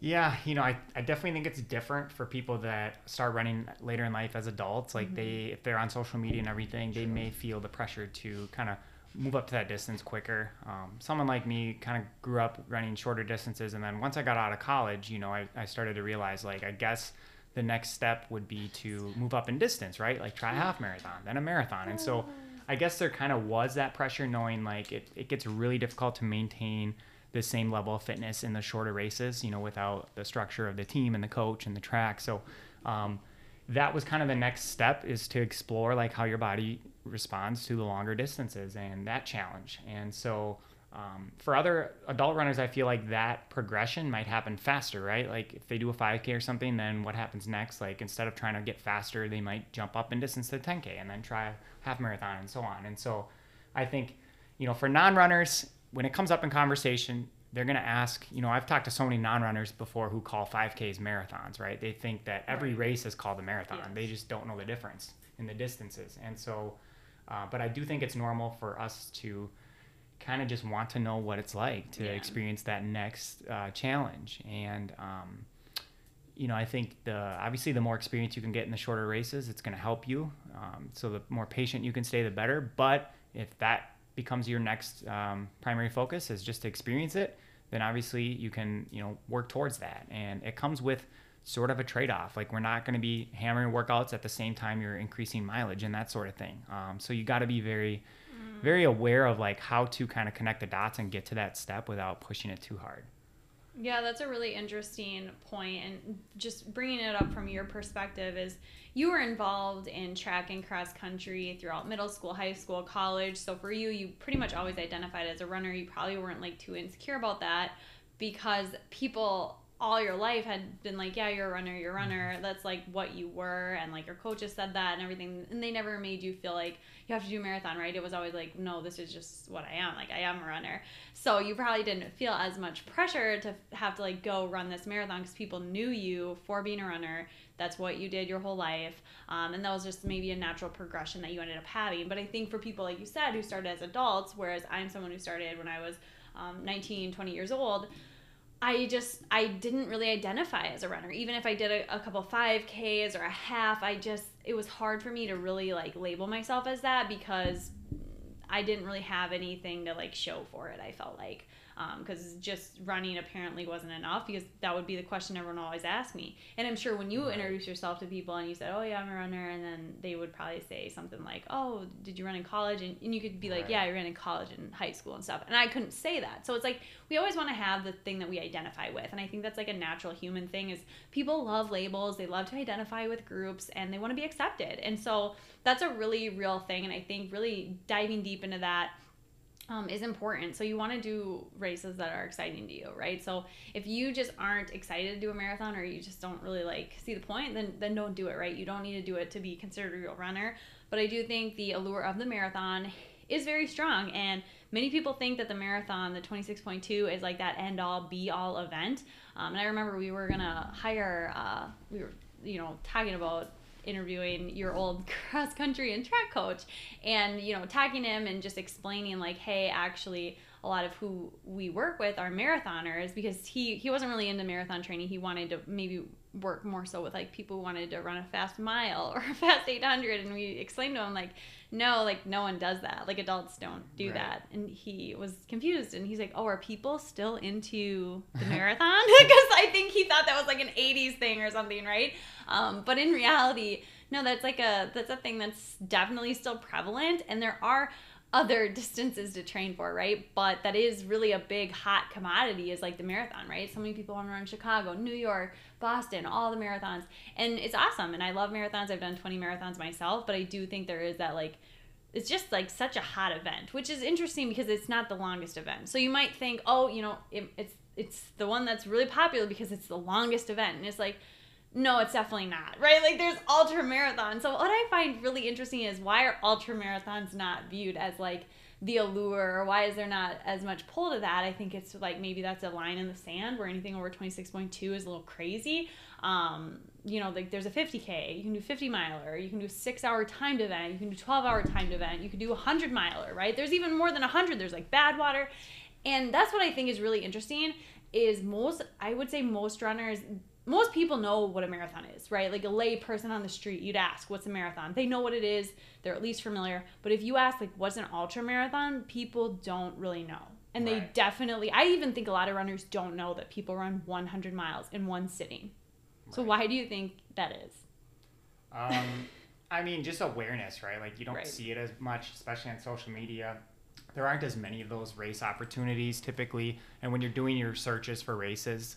Yeah, you know, I, I definitely think it's different for people that start running later in life as adults. Like mm-hmm. they, if they're on social media and everything, they may feel the pressure to kind of move up to that distance quicker. Um, someone like me kind of grew up running shorter distances, and then once I got out of college, you know, I, I started to realize like I guess the next step would be to move up in distance, right? Like try a half marathon, then a marathon, and so I guess there kind of was that pressure, knowing like it, it gets really difficult to maintain the same level of fitness in the shorter races, you know, without the structure of the team and the coach and the track. So um, that was kind of the next step is to explore like how your body responds to the longer distances and that challenge. And so um, for other adult runners, I feel like that progression might happen faster, right? Like if they do a 5K or something, then what happens next? Like instead of trying to get faster, they might jump up in distance to 10K and then try a half marathon and so on. And so I think, you know, for non runners, when it comes up in conversation, they're going to ask, you know, I've talked to so many non-runners before who call 5Ks marathons, right? They think that every right. race is called a marathon. Yes. They just don't know the difference in the distances. And so, uh, but I do think it's normal for us to kind of just want to know what it's like to yeah. experience that next uh, challenge. And, um, you know, I think the obviously the more experience you can get in the shorter races, it's going to help you. Um, so the more patient you can stay, the better. But if that becomes your next um, primary focus is just to experience it, then obviously you can you know work towards that. And it comes with sort of a trade-off. Like we're not going to be hammering workouts at the same time you're increasing mileage and that sort of thing. Um, so you got to be very. Very aware of like how to kind of connect the dots and get to that step without pushing it too hard. Yeah, that's a really interesting point, and just bringing it up from your perspective is you were involved in track and cross country throughout middle school, high school, college. So for you, you pretty much always identified as a runner. You probably weren't like too insecure about that because people all your life had been like, yeah, you're a runner, you're a runner. Mm-hmm. That's like what you were, and like your coaches said that and everything, and they never made you feel like you have to do a marathon, right? It was always like, no, this is just what I am. Like I am a runner. So you probably didn't feel as much pressure to have to like go run this marathon because people knew you for being a runner. That's what you did your whole life, um, and that was just maybe a natural progression that you ended up having. But I think for people like you said who started as adults, whereas I'm someone who started when I was um, 19, 20 years old I just I didn't really identify as a runner. Even if I did a, a couple 5Ks or a half, I just it was hard for me to really like label myself as that because I didn't really have anything to like show for it. I felt like because um, just running apparently wasn't enough because that would be the question everyone always asked me. And I'm sure when you introduce yourself to people and you said, "Oh yeah, I'm a runner," and then they would probably say something like, "Oh, did you run in college?" And, and you could be like, "Yeah, I ran in college and high school and stuff." And I couldn't say that. So it's like we always want to have the thing that we identify with, and I think that's like a natural human thing. Is people love labels, they love to identify with groups, and they want to be accepted. And so that's a really real thing. And I think really diving deep into that um, is important. So you want to do races that are exciting to you, right? So if you just aren't excited to do a marathon or you just don't really like see the point, then then don't do it, right? You don't need to do it to be considered a real runner. But I do think the allure of the marathon is very strong and many people think that the marathon the 26.2 is like that end all be all event um, and i remember we were gonna hire uh, we were you know talking about interviewing your old cross country and track coach and you know tagging him and just explaining like hey actually a lot of who we work with are marathoners because he he wasn't really into marathon training. He wanted to maybe work more so with like people who wanted to run a fast mile or a fast 800 and we explained to him like no like no one does that. Like adults don't do right. that. And he was confused and he's like oh are people still into the marathon? Because i think he thought that was like an 80s thing or something right? Um, but in reality no that's like a that's a thing that's definitely still prevalent. And there are other distances to train for, right? But that is really a big hot commodity is like the marathon, right? So many people want to run Chicago, New York, Boston, all the marathons. And it's awesome. And I love marathons. I've done 20 marathons myself, but I do think there is that like it's just like such a hot event, which is interesting because it's not the longest event. So you might think, "Oh, you know, it, it's it's the one that's really popular because it's the longest event." And it's like no, it's definitely not, right? Like there's ultra marathons. So what I find really interesting is why are ultra marathons not viewed as like the allure or why is there not as much pull to that? I think it's like maybe that's a line in the sand where anything over 26.2 is a little crazy. Um, you know, like there's a 50K, you can do 50 miler, you can do a six hour timed event, you can do 12 hour timed event, you can do a 100 miler, right? There's even more than 100. There's like Badwater. And that's what I think is really interesting is most, I would say most runners, most people know what a marathon is, right? Like a lay person on the street, you'd ask, "What's a marathon?" They know what it is; they're at least familiar. But if you ask, like, "What's an ultra marathon?" people don't really know, and right. they definitely. I even think a lot of runners don't know that people run 100 miles in one sitting. Right. So why do you think that is? Um, I mean, just awareness, right? Like you don't right. see it as much, especially on social media. There aren't as many of those race opportunities typically, and when you're doing your searches for races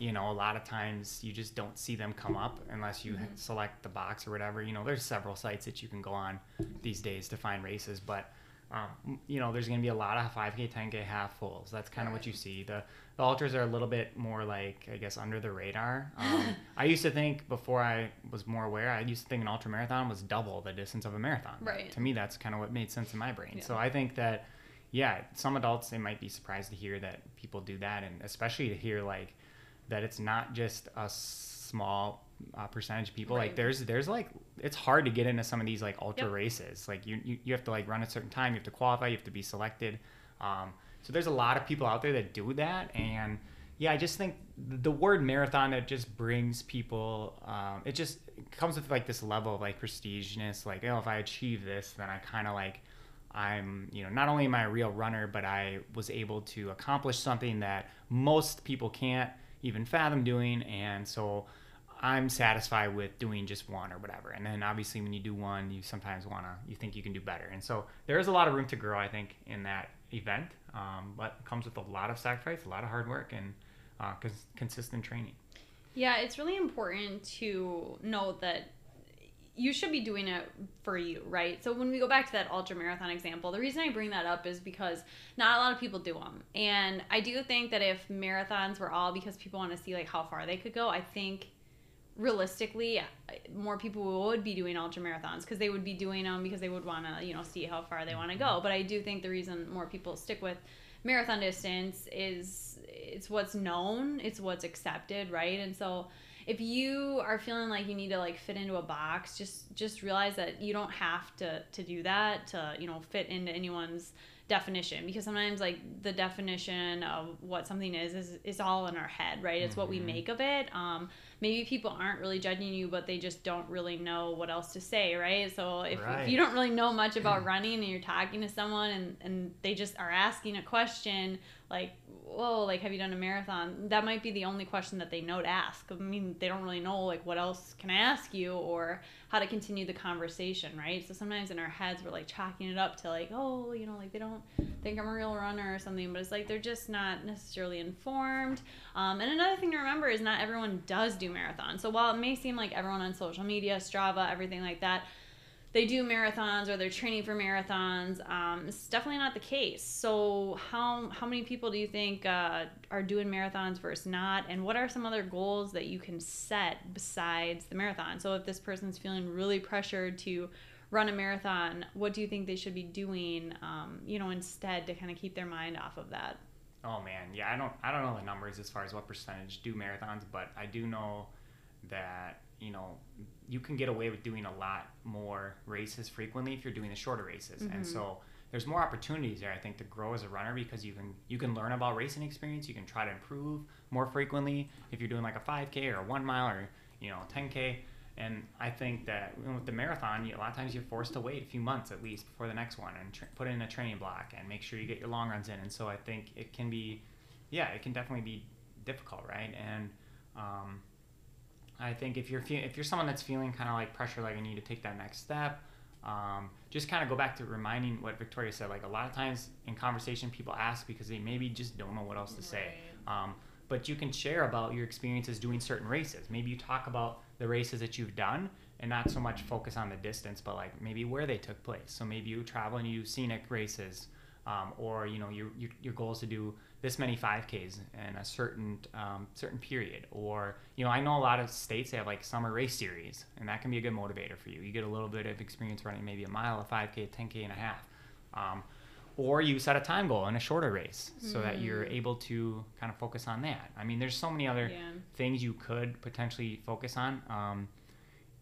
you know, a lot of times you just don't see them come up unless you mm-hmm. select the box or whatever. You know, there's several sites that you can go on these days to find races, but um, you know, there's going to be a lot of 5K, 10K half fulls. That's kind of right. what you see. The the ultras are a little bit more like I guess under the radar. Um, I used to think before I was more aware, I used to think an ultra marathon was double the distance of a marathon. Right. To me, that's kind of what made sense in my brain. Yeah. So I think that yeah, some adults they might be surprised to hear that people do that, and especially to hear like that it's not just a small uh, percentage of people. Right. Like there's there's like it's hard to get into some of these like ultra yep. races. Like you, you you have to like run a certain time. You have to qualify. You have to be selected. Um, so there's a lot of people out there that do that, and yeah, I just think the word marathon it just brings people. Um, it just it comes with like this level of like prestigeness. Like oh, if I achieve this, then I kind of like I'm, you know, not only am I a real runner, but I was able to accomplish something that most people can't even fathom doing. And so I'm satisfied with doing just one or whatever. And then obviously when you do one, you sometimes want to, you think you can do better. And so there is a lot of room to grow, I think, in that event. Um, but comes with a lot of sacrifice, a lot of hard work, and uh, cons- consistent training. Yeah, it's really important to note that you should be doing it for you, right? So when we go back to that ultra marathon example, the reason I bring that up is because not a lot of people do them. And I do think that if marathons were all because people want to see like how far they could go, I think realistically more people would be doing ultra marathons because they would be doing them because they would want to, you know, see how far they want to go. But I do think the reason more people stick with marathon distance is it's what's known, it's what's accepted, right? And so if you are feeling like you need to like fit into a box just just realize that you don't have to to do that to you know fit into anyone's definition because sometimes like the definition of what something is is, is all in our head right it's mm-hmm. what we mm-hmm. make of it um, maybe people aren't really judging you but they just don't really know what else to say right so if, right. if you don't really know much about running and you're talking to someone and, and they just are asking a question like whoa, like, have you done a marathon? That might be the only question that they know to ask. I mean, they don't really know, like, what else can I ask you or how to continue the conversation, right? So sometimes in our heads, we're like chalking it up to, like, oh, you know, like they don't think I'm a real runner or something, but it's like they're just not necessarily informed. Um, and another thing to remember is not everyone does do marathons. So while it may seem like everyone on social media, Strava, everything like that, they do marathons or they're training for marathons. Um, it's definitely not the case. So how how many people do you think uh, are doing marathons versus not? And what are some other goals that you can set besides the marathon? So if this person's feeling really pressured to run a marathon, what do you think they should be doing? Um, you know, instead to kind of keep their mind off of that. Oh man, yeah, I don't I don't know the numbers as far as what percentage do marathons, but I do know that you know you can get away with doing a lot more races frequently if you're doing the shorter races. Mm-hmm. and so there's more opportunities there i think to grow as a runner because you can you can learn about racing experience you can try to improve more frequently if you're doing like a 5k or a one mile or you know 10k and i think that with the marathon a lot of times you're forced to wait a few months at least before the next one and tra- put in a training block and make sure you get your long runs in. And so i think it can be yeah it can definitely be difficult right? And um, I think if you're fe- if you're someone that's feeling kind of like pressure, like I need to take that next step, Um, just kind of go back to reminding what Victoria said. Like a lot of times in conversation, people ask because they maybe just don't know what else to say. Um, but you can share about your experiences doing certain races. Maybe you talk about the races that you've done and not so much focus on the distance, but like maybe where they took place. So maybe you travel and you do scenic races, um, or you know your, your your goal is to do this many 5Ks in a certain um, certain period. Or you know I know a lot of states they have like summer race series, and that can be a good motivator for you. You get a little bit of experience running maybe a mile, a 5K, 10K, and a half. Um, or you set a time goal in a shorter race so mm. that you're mm. able to kind of focus on that. I mean, there's so many other yeah. things you could potentially focus on. Um,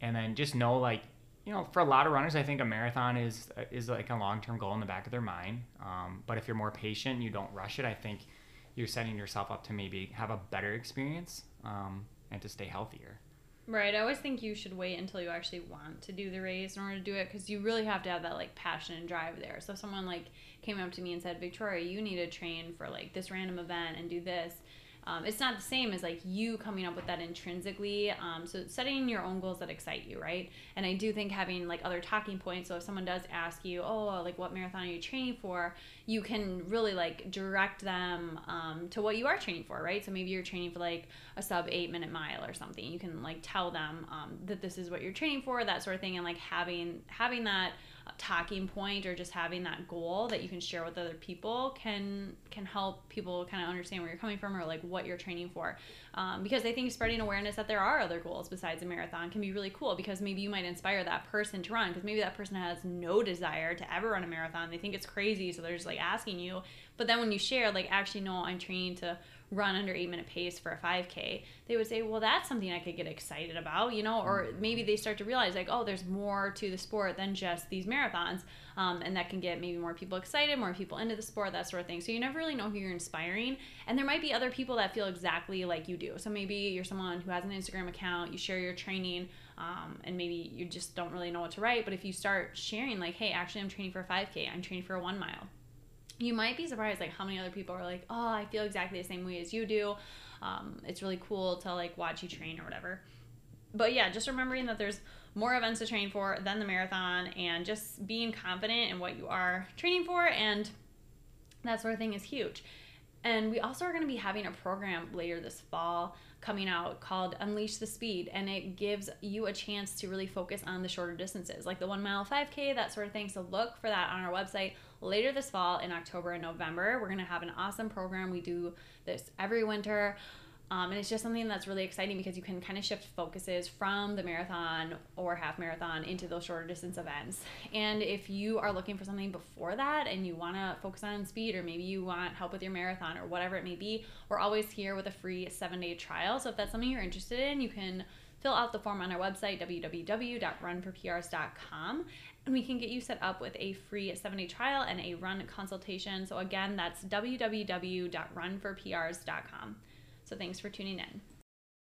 and then just know like you know for a lot of runners i think a marathon is is like a long-term goal in the back of their mind. Um, but if you're more patient and you don't rush it i think you're setting yourself up to maybe have a better experience um, and to stay healthier. Right i always think you should wait until you actually want to do the race in order to do it because you really have to have that like passion and drive there. So if someone like came up to me and said victoria you need to train for like this random event and do this um, it's not the same as like you coming up with that intrinsically. Um, so setting your own goals that excite you, right? And I do think having like other talking points. So if someone does ask you, oh, like what marathon are you training for? You can really like direct them um, to what you are training for, right? So maybe you're training for like a sub eight minute mile or something. You can like tell them um, that this is what you're training for, that sort of thing, and like having having that talking point or just having that goal that you can share with other people can can help people kind of understand where you're coming from or like what you're training for. Um, because i think spreading awareness that there are other goals besides a marathon can be really cool because maybe you might inspire that person to run because maybe that person has no desire to ever run a marathon. They think it's crazy so they're just like asking you. But then when you share like actually no i'm training to run under eight minute pace for a 5K, they would say, well, that's something I could get excited about, you know, or mm-hmm. maybe they start to realize, like, oh, there's more to the sport than just these marathons. Um, and that can get maybe more people excited, more people into the sport, that sort of thing. So you never really know who you're inspiring. And there might be other people that feel exactly like you do. So maybe you're someone who has an Instagram account, you share your training. Um, and maybe you just don't really know what to write. But if you start sharing, like, hey, actually, I'm training for a 5K, I'm training for a one mile, you might be surprised like how many other people are like oh i feel exactly the same way as you do. Um, it's really cool to like watch you train or whatever. But yeah just remembering that there's more events to train for than the marathon and just being confident in what you are training for and that sort of thing is huge. And we also are going to be having a program later this fall coming out called Unleash the Speed, and it gives you a chance to really focus on the shorter distances, like the one mile 5K, that sort of thing. So look for that on our website later this fall in October and November. We're going to have an awesome program. We do this every winter. Um, and it's just something that's really exciting because you can kind of shift focuses from the marathon or half marathon into those shorter distance events. And if you are looking for something before that and you want to focus on speed or maybe you want help with your marathon or whatever it may be, we're always here with a free seven day trial. So if that's something you're interested in, you can fill out the form on our website, www.runforprs.com, we can get you set up with a free seven day trial and a run consultation. So again, that's www.runforprs.com. So thanks for tuning in.